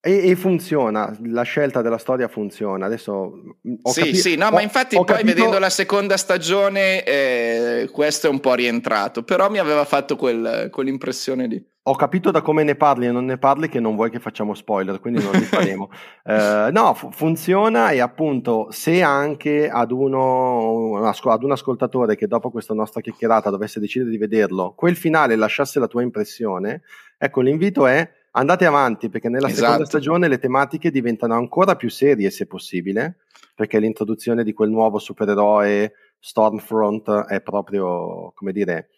e, e, funziona, la scelta della storia funziona. Adesso mm, ho sì, capi- sì, no, ho, ma infatti poi capito... vedendo la seconda stagione eh, questo è un po' rientrato, però mi aveva fatto quel, quell'impressione lì. Ho capito da come ne parli e non ne parli che non vuoi che facciamo spoiler, quindi non li faremo. eh, no, fu- funziona e appunto se anche ad uno, ad un ascoltatore che dopo questa nostra chiacchierata dovesse decidere di vederlo, quel finale lasciasse la tua impressione, ecco l'invito è andate avanti perché nella esatto. seconda stagione le tematiche diventano ancora più serie se possibile, perché l'introduzione di quel nuovo supereroe Stormfront è proprio, come dire,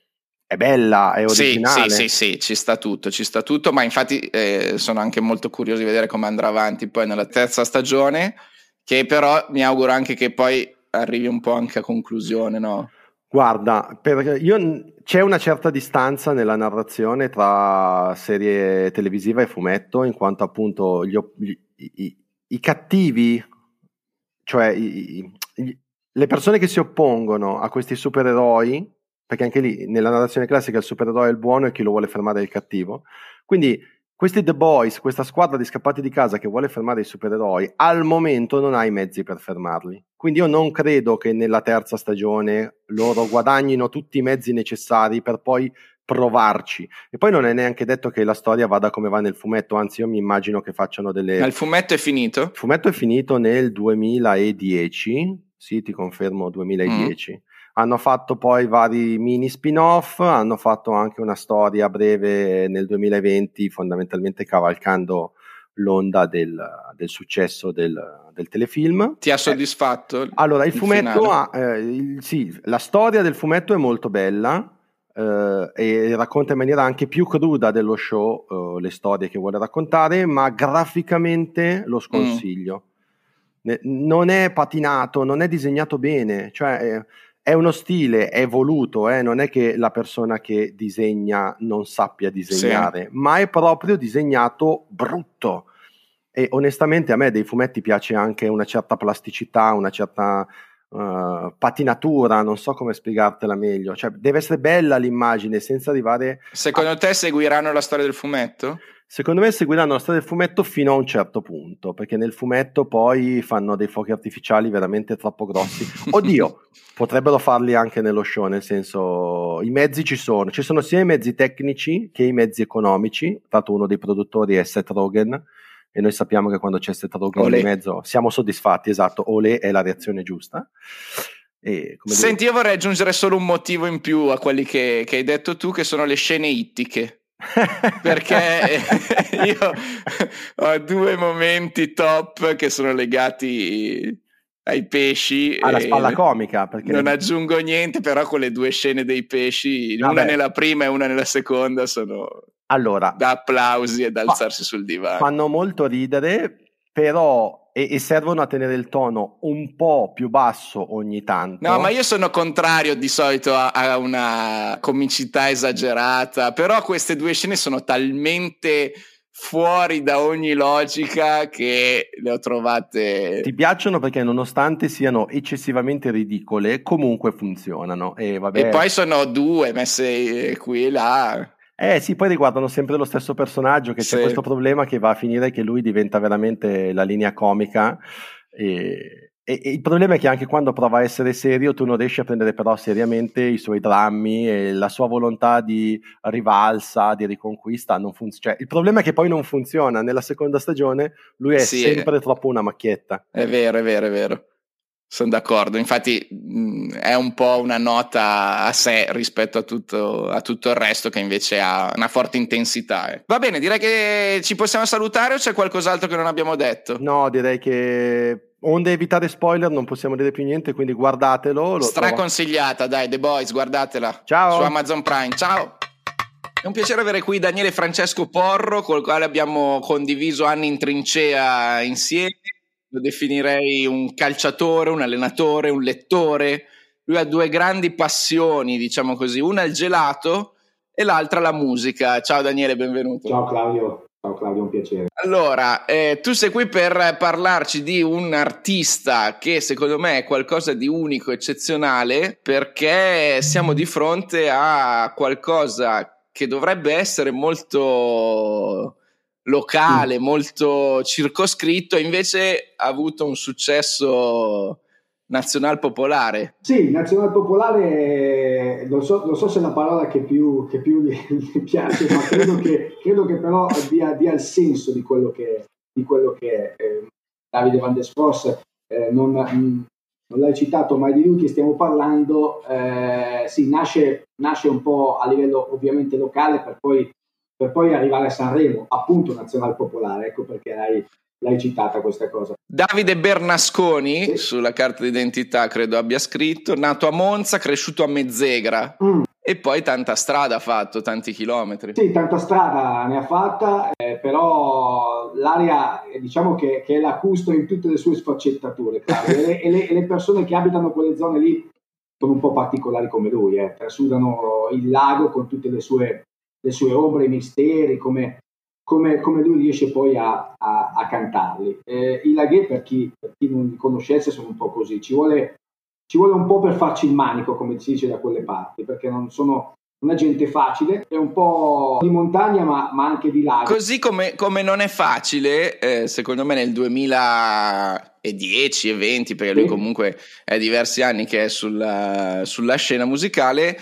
è bella, è originale. Sì, sì, sì, sì, ci sta tutto, ci sta tutto, ma infatti eh, sono anche molto curioso di vedere come andrà avanti poi nella terza stagione, che però mi auguro anche che poi arrivi un po' anche a conclusione, no? Guarda, io, c'è una certa distanza nella narrazione tra serie televisiva e fumetto, in quanto appunto gli, gli, i, i, cattivi, cioè i, le persone che si oppongono a questi supereroi, perché anche lì nella narrazione classica il supereroe è il buono e chi lo vuole fermare è il cattivo. Quindi questi The Boys, questa squadra di scappati di casa che vuole fermare i supereroi, al momento non ha i mezzi per fermarli. Quindi io non credo che nella terza stagione loro guadagnino tutti i mezzi necessari per poi provarci. E poi non è neanche detto che la storia vada come va nel fumetto, anzi io mi immagino che facciano delle... Ma il fumetto è finito? Il fumetto è finito nel 2010, sì ti confermo 2010. Mm hanno fatto poi vari mini spin-off, hanno fatto anche una storia breve nel 2020, fondamentalmente cavalcando l'onda del, del successo del, del, telefilm. Ti ha soddisfatto? Eh, allora, il, il fumetto ha, eh, il, sì, la storia del fumetto è molto bella eh, e racconta in maniera anche più cruda dello show eh, le storie che vuole raccontare, ma graficamente lo sconsiglio. Mm. Ne, non è patinato, non è disegnato bene, cioè eh, è uno stile, è voluto, eh? non è che la persona che disegna non sappia disegnare, sì. ma è proprio disegnato brutto. E onestamente a me dei fumetti piace anche una certa plasticità, una certa uh, patinatura, non so come spiegartela meglio. Cioè, deve essere bella l'immagine senza arrivare. Secondo a... te seguiranno la storia del fumetto? Secondo me seguiranno la storia del fumetto fino a un certo punto, perché nel fumetto poi fanno dei fuochi artificiali veramente troppo grossi. Oddio, potrebbero farli anche nello show, nel senso i mezzi ci sono, ci sono sia i mezzi tecnici che i mezzi economici, tanto uno dei produttori è Seth Rogen e noi sappiamo che quando c'è Seth Rogen in mezzo siamo soddisfatti, esatto, Ole è la reazione giusta. E, Senti, dire... io vorrei aggiungere solo un motivo in più a quelli che, che hai detto tu, che sono le scene ittiche perché io ho due momenti top che sono legati ai pesci. Alla spalla comica. Non aggiungo niente, però con le due scene dei pesci, Vabbè. una nella prima e una nella seconda, sono allora, da applausi e da alzarsi sul divano. Fanno molto ridere, però e, e, servono a tenere il tono un po' più basso ogni tanto. No, ma io sono contrario di solito a, a una comicità esagerata, però queste due scene sono talmente fuori da ogni logica che le ho trovate. Ti piacciono perché nonostante siano eccessivamente ridicole, comunque funzionano. E, vabbè... e poi sono due messe qui e là. Eh sì, poi riguardano sempre lo stesso personaggio, che sì. c'è questo problema che va a finire che lui diventa veramente la linea comica. E, e, e, il problema è che anche quando prova a essere serio, tu non riesci a prendere però seriamente i suoi drammi e la sua volontà di rivalsa, di riconquista. Non funz- cioè, il problema è che poi non funziona. Nella seconda stagione lui è sì, sempre troppo una macchietta. È vero, è vero, è vero. Sono d'accordo, infatti mh, è un po' una nota a sé rispetto a tutto, a tutto, il resto che invece ha una forte intensità. Eh. Va bene, direi che ci possiamo salutare o c'è qualcos'altro che non abbiamo detto? No, direi che onde evitare spoiler non possiamo dire più niente, quindi guardatelo. Straconsigliata, dai, The Boys, guardatela. Ciao. Su Amazon Prime, ciao. È un piacere avere qui Daniele Francesco Porro, col quale abbiamo condiviso anni in trincea insieme. Lo definirei un calciatore, un allenatore, un lettore. Lui ha due grandi passioni, diciamo così, una il gelato e l'altra la musica. Ciao Daniele, benvenuto. Ciao Claudio. Ciao Claudio, un piacere. Allora, eh, tu sei qui per parlarci di un artista che secondo me è qualcosa di unico, eccezionale, perché siamo di fronte a qualcosa che dovrebbe essere molto locale, mm. molto circoscritto, invece ha avuto un successo nazional popolare. Sì, nazional popolare, non so, non so se è la parola che più, che più gli, piace, ma credo che, credo che però dia, dia, il senso di quello che, di quello che. Eh, Davide Van der Spross eh, non, non l'hai citato, ma è di lui che stiamo parlando, eh, sì, nasce, nasce, un po' a livello ovviamente locale per poi, per poi arrivare a Sanremo, appunto nazionale popolare, ecco perché l'hai, l'hai citata questa cosa. Davide Bernasconi, sì. sulla carta d'identità credo abbia scritto, nato a Monza, cresciuto a Mezzegra. Mm. E poi tanta strada ha fatto, tanti chilometri. Sì, tanta strada ne ha fatta, eh, però l'area diciamo che, che, è la custo in tutte le sue sfaccettature. e, le, e, le, e, le, persone che abitano quelle zone lì sono un po' particolari come lui, eh. trasudano il lago con tutte le sue, le sue ombre, i misteri, come, come, come, lui riesce poi a, a, a cantarli. Eh, I laghi, per chi, per chi non li conoscesse, sono un po' così, ci vuole ci vuole un po' per farci il manico, come si dice da quelle parti, perché non sono una gente facile, è un po' di montagna ma, ma anche di lago. Così come, come non è facile, eh, secondo me nel 2010 e 20, perché lui comunque è diversi anni che è sulla, sulla scena musicale,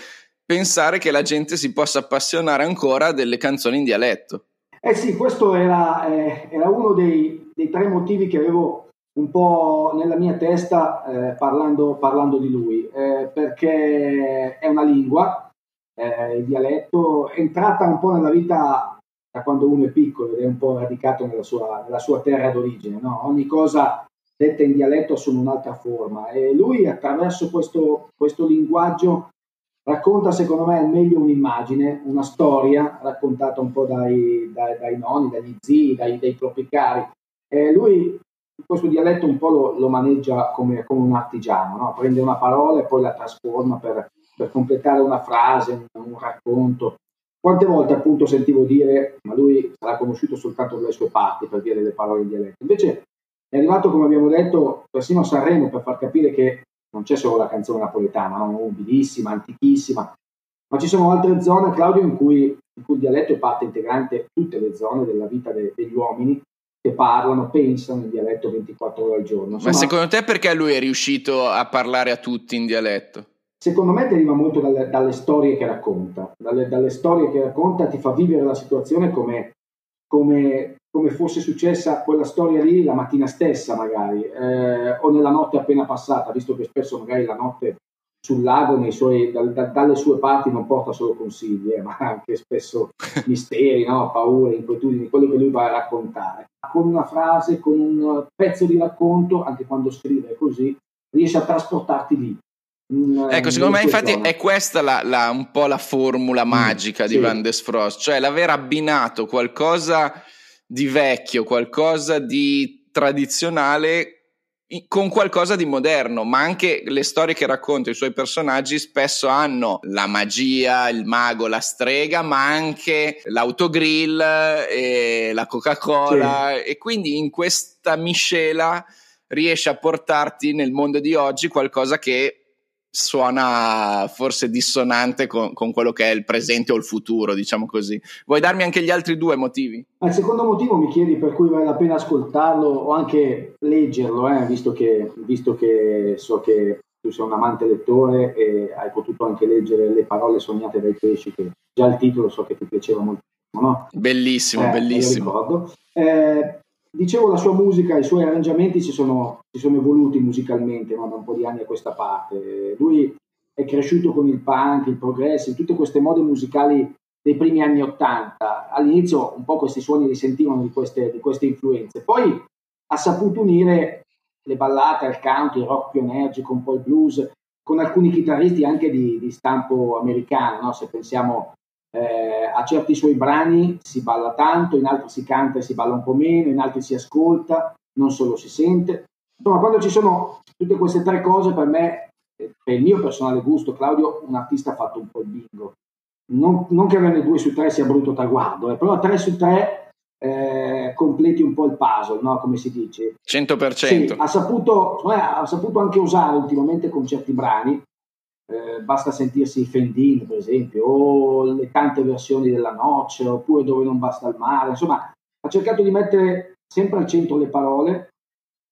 pensare che la gente si possa appassionare ancora delle canzoni in dialetto. Eh sì, questo era, eh, era uno dei, dei, tre motivi che avevo un po' nella mia testa eh, parlando, parlando, di lui, eh, perché è una lingua, eh, il dialetto, è entrata un po' nella vita da quando uno è piccolo ed è un po' radicato nella sua, nella sua terra d'origine. No? Ogni cosa detta in dialetto assume un'altra forma e lui attraverso questo, questo linguaggio racconta secondo me meglio un'immagine, una storia raccontata un po' dai, dai, dai nonni, dagli zii, dai, dai propri cari. Eh, lui questo dialetto un po' lo, lo maneggia come, come, un artigiano, no? prende una parola e poi la trasforma per, per completare una frase, un, racconto. Quante volte appunto sentivo dire, ma lui sarà conosciuto soltanto dalle sue parti per dire delle parole in dialetto. Invece è arrivato, come abbiamo detto, persino a Sanremo per far capire che non c'è solo la canzone napoletana, no? bellissima, antichissima, ma ci sono altre zone, Claudio, in cui, in cui il dialetto è parte integrante tutte le zone della vita de, degli uomini che parlano, pensano in dialetto 24 ore al giorno. Insomma, Ma secondo te perché lui è riuscito a parlare a tutti in dialetto? Secondo me deriva molto dalle, dalle storie che racconta. Dalle, dalle, storie che racconta ti fa vivere la situazione come, come, come, fosse successa quella storia lì la mattina stessa magari, eh, o nella notte appena passata, visto che spesso magari la notte sul lago suoi, da, da, dalle sue parti non porta solo consigli, eh, ma anche spesso misteri, no? paure, inquietudini, quello che lui va a raccontare. Con una frase, con un pezzo di racconto, anche quando scrive così, riesce a trasportarti lì. In, ecco, secondo me infatti zone. è questa la, la, un po' la formula mm, magica mm, di sì. Van der Frost, cioè l'aver abbinato qualcosa di vecchio, qualcosa di tradizionale con qualcosa di moderno, ma anche le storie che racconta i suoi personaggi spesso hanno la magia, il mago, la strega, ma anche l'autogrill e la Coca-Cola sì. e quindi in questa miscela riesce a portarti nel mondo di oggi qualcosa che suona forse dissonante con, con, quello che è il presente o il futuro, diciamo così. Vuoi darmi anche gli altri due motivi? Il secondo motivo mi chiedi per cui vale la pena ascoltarlo o anche leggerlo, eh, visto, che, visto, che, so che tu sei un amante lettore e hai potuto anche leggere Le parole sognate dai pesci, che già il titolo so che ti piaceva molto. No? Bellissimo, eh, bellissimo. Eh, dicevo, la sua musica, i suoi arrangiamenti si sono, si sono evoluti musicalmente no? da un po' di anni a questa parte. Lui è cresciuto con il punk, il progressive, tutte queste mode musicali dei primi anni Ottanta. All'inizio un po' questi suoni risentivano di queste, di queste influenze, poi ha saputo unire le ballate al country, il rock più energico, un po' il blues, con alcuni chitarristi anche di, di stampo americano, no? se pensiamo eh, a certi suoi brani si balla tanto, in altri si canta e si balla un po' meno, in altri si ascolta, non solo si sente. Insomma, quando ci sono tutte queste tre cose, per me, eh, per il mio personale gusto, Claudio, un artista ha fatto un po' il bingo. Non, non che averne due su tre sia brutto traguardo, eh, però tre su tre eh, completi un po' il puzzle, no? come si dice. 100%. Sì, ha, saputo, ha saputo anche usare ultimamente con certi brani, eh, basta sentirsi Fendin per esempio, o le tante versioni della Noce, oppure Dove non basta il mare, insomma ha cercato di mettere sempre al centro le parole,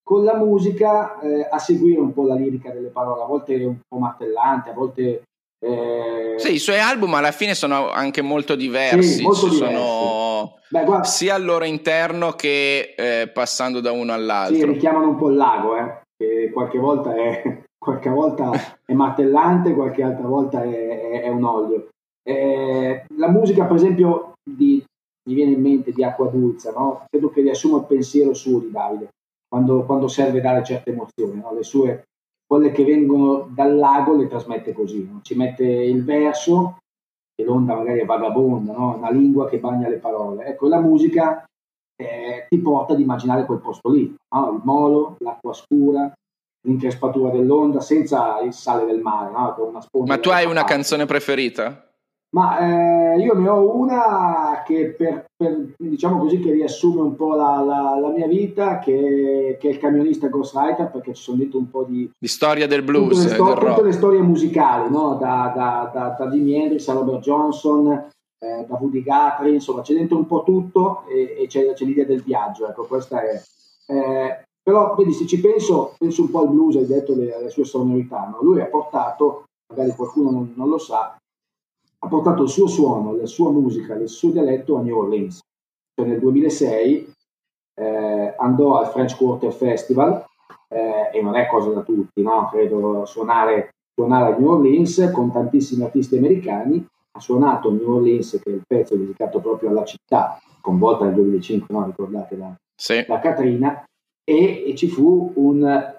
con la musica eh, a seguire un po' la lirica delle parole, a volte un po' martellante, a volte... Eh... Sì, i suoi album alla fine sono anche molto diversi, sì, molto diversi. sono Beh, sia al loro interno che eh, passando da uno all'altro. Sì, richiamano un po' il lago, eh, che qualche volta è, qualche volta è martellante, qualche altra volta è, è, è un olio. Eh, la musica, per esempio, di, mi viene in mente di Acqua Dulce, no? credo che riassuma il pensiero suo di Davide, quando, quando serve dare certe emozioni, no? le sue, quelle che vengono dal lago le trasmette così, no? ci mette il verso, e l'onda magari è vagabonda, una lingua che bagna le parole. Ecco, la musica eh, ti porta ad immaginare quel posto lì, il molo, l'acqua scura, l'increspatura dell'onda senza il sale del mare. No? Ma tu hai una canzone preferita? Ma eh, io ne ho una che per, per, diciamo così che riassume un po' la, la, la mia vita, che, che, è il camionista Ghostwriter, perché ci sono dentro un po' di, di storia del blues, tutte le, sto- tutte le storie musicali, no? da, da, da, da Jimi Hendrix a Robert Johnson, eh, da Woody Guthrie, insomma c'è dentro un po' tutto e, e c'è, c'è, l'idea del viaggio. Ecco, questa è, eh, però, vedi, se ci penso, penso un po' al blues, hai detto le, le sue sonorità. No? Lui ha portato, magari qualcuno non, non, lo sa, ha portato il suo suono, la sua musica, il suo dialetto a New Orleans. Cioè, nel 2006 eh, andò al French Quarter Festival eh, e non è cosa da tutti, no? credo suonare, suonare a New Orleans con tantissimi artisti americani. Ha suonato New Orleans, che è il pezzo dedicato proprio alla città, convolta nel 2005, no? ricordate la, sì. la Katrina e, e ci fu un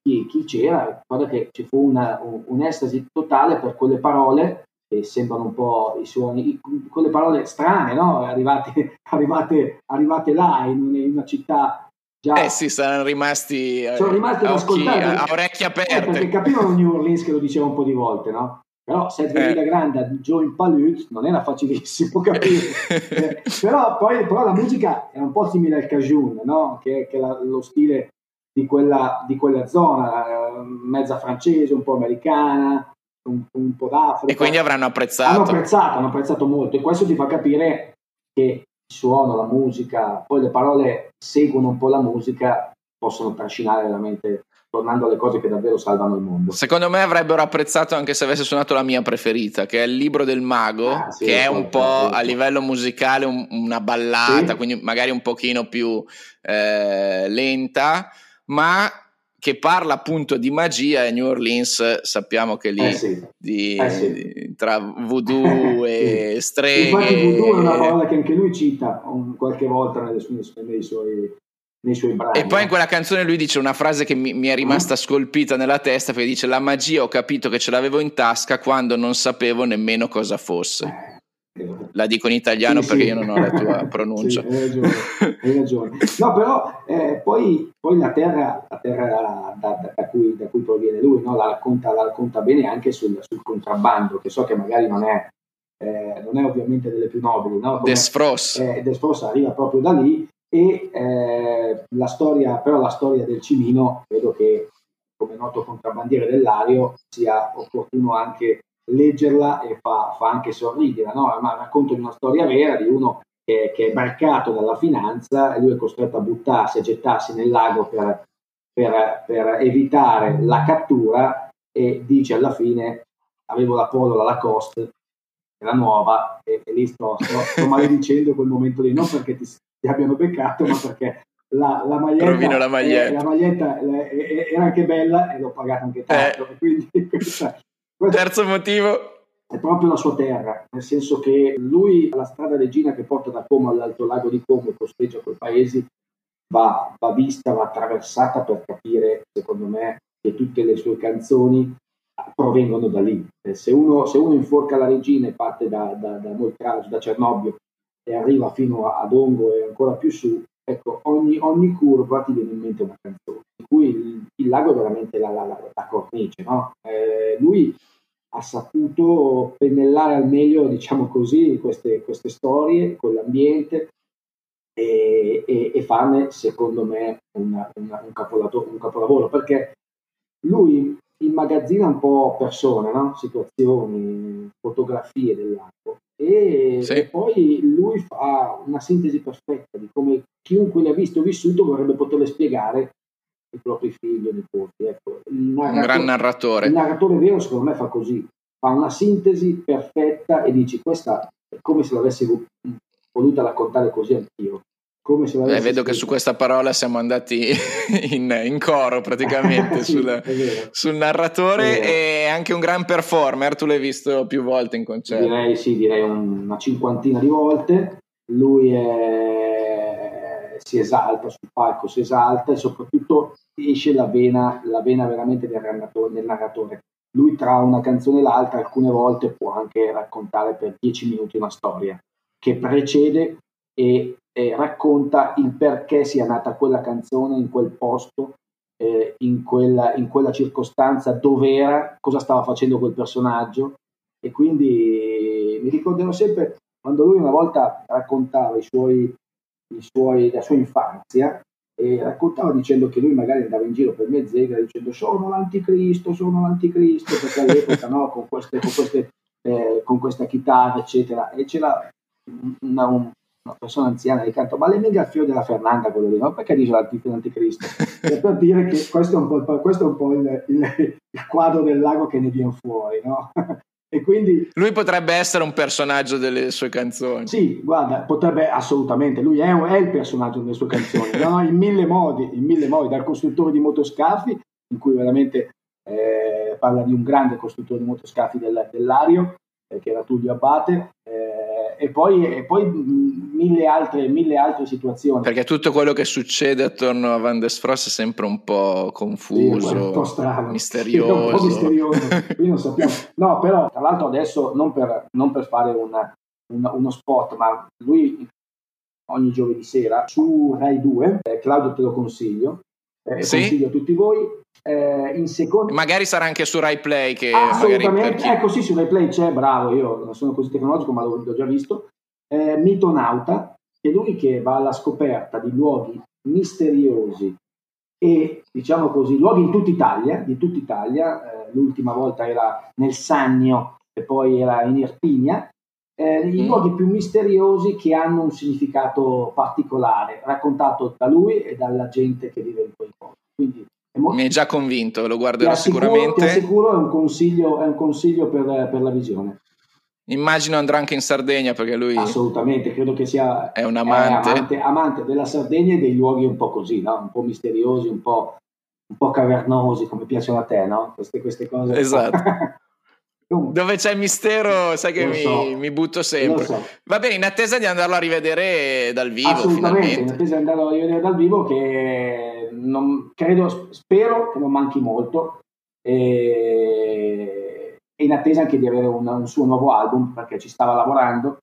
chi, chi, c'era, guarda che ci fu una, un, un'estasi totale per quelle parole che sembrano un po' i suoni, quelle parole strane, no? arrivate, arrivate, arrivate là in, in una città Già, eh sì, saranno rimasti, sono rimasti a, occhi, a, orecchie aperte. Eh, perché capivano New Orleans che lo diceva un po' di volte, no? Però Seth eh. Grande a Joe Palut non era facilissimo capire. eh, però poi però la musica è un po' simile al Cajun, no? che, che è lo stile di quella, di quella zona, eh, mezza francese, un po' americana, un, un, po' d'Africa. E quindi avranno apprezzato. Hanno apprezzato, hanno apprezzato molto e questo ti fa capire che il suono, la musica, poi le parole seguono un po' la musica, possono trascinare veramente tornando alle cose che davvero salvano il mondo. Secondo me avrebbero apprezzato anche se avesse suonato la mia preferita, che è il libro del mago, ah, sì, che è un po' a livello musicale un, una ballata, sì. quindi magari un pochino più eh, lenta, ma che parla appunto di magia e New Orleans sappiamo che lì eh sì. di, eh sì. tra voodoo e streghe infatti voodoo è una parola che anche lui cita un, qualche volta nelle sue, nei suoi nei suoi brani. E poi in quella canzone lui dice una frase che mi, mi è rimasta scolpita nella testa, perché dice la magia ho capito che ce l'avevo in tasca quando non sapevo nemmeno cosa fosse. La dico in italiano sì, perché sì. io non ho la tua pronuncia. sì, hai ragione, hai ragione. No, però eh, poi, poi, la terra, la terra da, da, da, cui, da, cui, proviene lui no? la, racconta, la, racconta, bene anche sul, sul, contrabbando, che so che magari non è, eh, non è ovviamente delle più nobili. No? Come, Desfros. Eh, Desfros arriva proprio da lì e eh, la storia, però la storia del Cimino credo che come noto contrabbandiere dell'Ario sia opportuno anche leggerla e fa, fa anche sorridere, no? ma racconto di una storia vera di uno che, che, è marcato dalla finanza e lui è costretto a buttarsi, a gettarsi nel lago per, per, per evitare la cattura e dice alla fine avevo la polola Lacoste era nuova e, e lì sto, sto, sto maledicendo quel momento lì non perché ti, ti abbiano beccato, ma perché la, la maglietta, la maglietta. Eh, la maglietta eh, era anche bella e l'ho pagata anche tanto. Eh. Quindi questa, questa Terzo motivo. È proprio la sua terra, nel senso che lui, la strada regina che porta da Como all'Alto Lago di Como e costeggia quei paesi, va, va vista, va attraversata per capire, secondo me, che tutte le sue canzoni provengono da lì. Eh, se, uno, se, uno, inforca la regina e parte da, da, da Moltrage, da Cernobbio e arriva fino ad Ongo e ancora più su, ecco, ogni, ogni curva ti viene in mente una canzone, in cui il, il lago è veramente la, la, la cornice. No? Eh, lui ha saputo pennellare al meglio, diciamo così, queste, queste storie con l'ambiente e, e, e, farne, secondo me, una, una, un, capolavoro, un, capolavoro, perché lui immagazzina un po' persone, no? situazioni, fotografie dell'acqua e, sì. e, poi lui fa una sintesi perfetta di come chiunque l'ha visto o vissuto vorrebbe poterle spiegare ai propri figli o nipoti. Ecco, un gran narratore. Il narratore vero secondo me fa così, fa una sintesi perfetta e dici questa è come se l'avessi voluta raccontare così anch'io. Come se eh, vedo che su questa parola siamo andati in, in coro praticamente sì, sul, sul, narratore e anche un gran performer, tu l'hai visto più volte in concerto. Direi sì, direi una cinquantina di volte. Lui è, si esalta sul palco, si esalta e soprattutto esce la vena, la vena veramente del narratore, del narratore. Lui tra una canzone e l'altra alcune volte può anche raccontare per dieci minuti una storia che precede e eh, racconta il perché sia nata quella canzone in quel posto, eh, in, quella, in, quella, circostanza, dove era, cosa stava facendo quel personaggio. E quindi mi ricorderò sempre quando lui una volta raccontava i suoi, i suoi, la sua infanzia e raccontava dicendo che lui magari andava in giro per Mezzega dicendo sono l'anticristo, sono l'anticristo, perché all'epoca no, con, queste, con, queste, eh, con questa chitarra eccetera e c'era una, un, una persona anziana di canto, ma le il figlio della Fernanda quello lì, no? Perché dice l'anticristo? è per dire che questo è un po', questo è un po il, il, il, quadro del lago che ne viene fuori, no? e quindi... Lui potrebbe essere un personaggio delle sue canzoni. Sì, guarda, potrebbe assolutamente, lui è, è il personaggio delle sue canzoni, no? in mille modi, in mille modi, dal costruttore di motoscafi, in cui veramente eh, parla di un grande costruttore di motoscafi del, dell'Ario, eh, che era Tullio Abate, eh, e, poi, e poi mille, altre, mille altre situazioni. Perché tutto quello che succede attorno a Van der Frost è sempre un po' confuso, sì, un po' strano, misterioso. Un po' misterioso. non sappiamo. No, però tra l'altro adesso non per, non per fare una, una, uno spot, ma lui ogni giovedì sera su Rai 2, eh, Claudio te lo consiglio, eh, sì? consiglio a tutti voi, eh, in secondo... Magari sarà anche su Rai Play che Assolutamente, chi... ecco sì, su Rai Play c'è, bravo, io non sono così tecnologico ma l'ho, l'ho già visto. Eh, Mitonauta, che è lui che va alla scoperta di luoghi misteriosi e diciamo così, luoghi in tutta Italia, di tutta Italia, eh, l'ultima volta era nel Sannio e poi era in Irpinia, eh, i mm. luoghi più misteriosi che hanno un significato particolare, raccontato da lui e dalla gente che vive in quei posti. Quindi mi hai già convinto, lo guarderò assicuro, sicuramente. Ti assicuro, è un consiglio, è un consiglio per, per, la visione. Immagino andrà anche in Sardegna perché lui assolutamente credo che sia è un amante. È amante, amante, della Sardegna e dei luoghi un po' così, no? un po' misteriosi, un po', un po cavernosi come piacciono a te, no? queste, queste cose. Esatto. Dove c'è mistero, sai che mi, so. mi, butto sempre. So. Va bene, in attesa di andarlo a rivedere dal vivo. Assolutamente, finalmente. in attesa di andarlo a rivedere dal vivo, che non, credo, spero che non manchi molto. E, e in attesa anche di avere un, un, suo nuovo album, perché ci stava lavorando,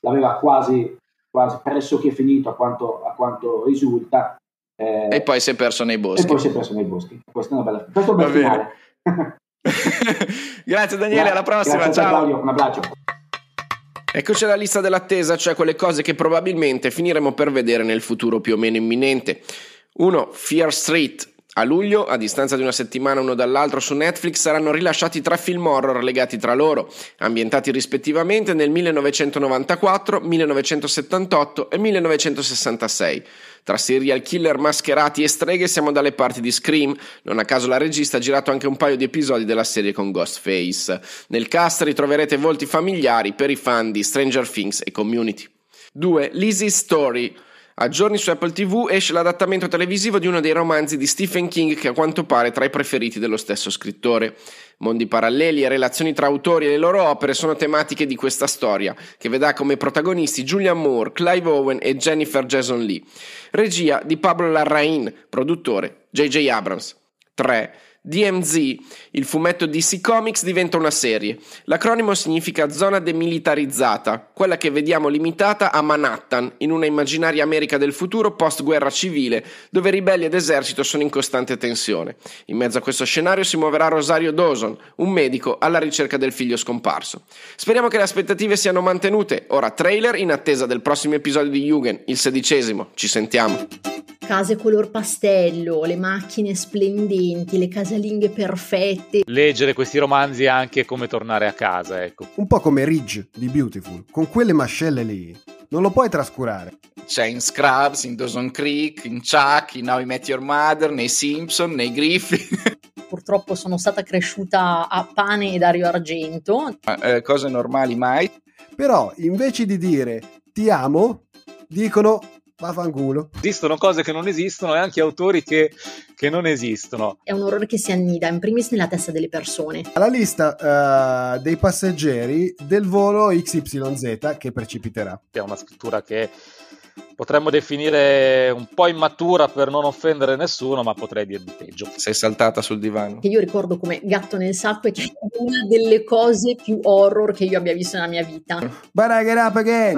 l'aveva quasi, quasi pressoché finito a quanto, a quanto risulta. Eh, e poi si è perso nei boschi. E poi si è perso nei boschi. Questa è una bella, questo è un bel finale. Grazie Daniele, Gra- alla prossima. Ciao. Claudio, un abbraccio. Eccoci alla lista dell'attesa, cioè quelle cose che probabilmente finiremo per vedere nel futuro più o meno imminente. 1. Fear Street, a luglio, a distanza di una settimana uno dall'altro su Netflix, saranno rilasciati tre film horror legati tra loro, ambientati rispettivamente nel 1994, 1978 e 1966. Tra serial killer mascherati e streghe siamo dalle parti di Scream, non a caso la regista ha girato anche un paio di episodi della serie con Ghostface. Nel cast ritroverete volti familiari per i fan di Stranger Things e Community. 2. Lizzie's Story a giorni su Apple TV esce l'adattamento televisivo di uno dei romanzi di Stephen King che a quanto pare è tra i preferiti dello stesso scrittore. Mondi paralleli e relazioni tra autori e le loro opere sono tematiche di questa storia, che vedrà come protagonisti Julian Moore, Clive Owen e Jennifer Jason Lee. Regia di Pablo Larraín, produttore J.J. Abrams. 3. DMZ, il fumetto DC Comics diventa una serie. L'acronimo significa zona demilitarizzata, quella che vediamo limitata a Manhattan, in una immaginaria America del futuro post-guerra civile, dove ribelli ed esercito sono in costante tensione. In mezzo a questo scenario si muoverà Rosario Dawson, un medico alla ricerca del figlio scomparso. Speriamo che le aspettative siano mantenute. Ora trailer in attesa del prossimo episodio di Jugend, il sedicesimo. Ci sentiamo case color pastello, le macchine splendenti, le casalinghe perfette. Leggere questi romanzi è anche come tornare a casa, ecco. Un po' come Ridge di Beautiful, con quelle mascelle lì. Non lo puoi trascurare. C'è in Scrubs, in Dawson Creek, in Chuck, in How I Met Your Mother, nei Simpson, nei Griffin. Purtroppo sono stata cresciuta a pane e Dario Argento. Eh, cose normali mai. Però invece di dire ti amo, dicono Vaffanculo. Esistono cose che non esistono e anche autori che, che, non esistono. È un orrore che si annida in primis nella testa delle persone. Alla lista uh, dei passeggeri del volo XYZ che precipiterà. È una scrittura che potremmo definire un po' immatura per non offendere nessuno, ma potrei dir di peggio. Sei saltata sul divano. Che io ricordo come gatto nel sacco e che è una delle cose più horror che io abbia visto nella mia vita. But I get up again!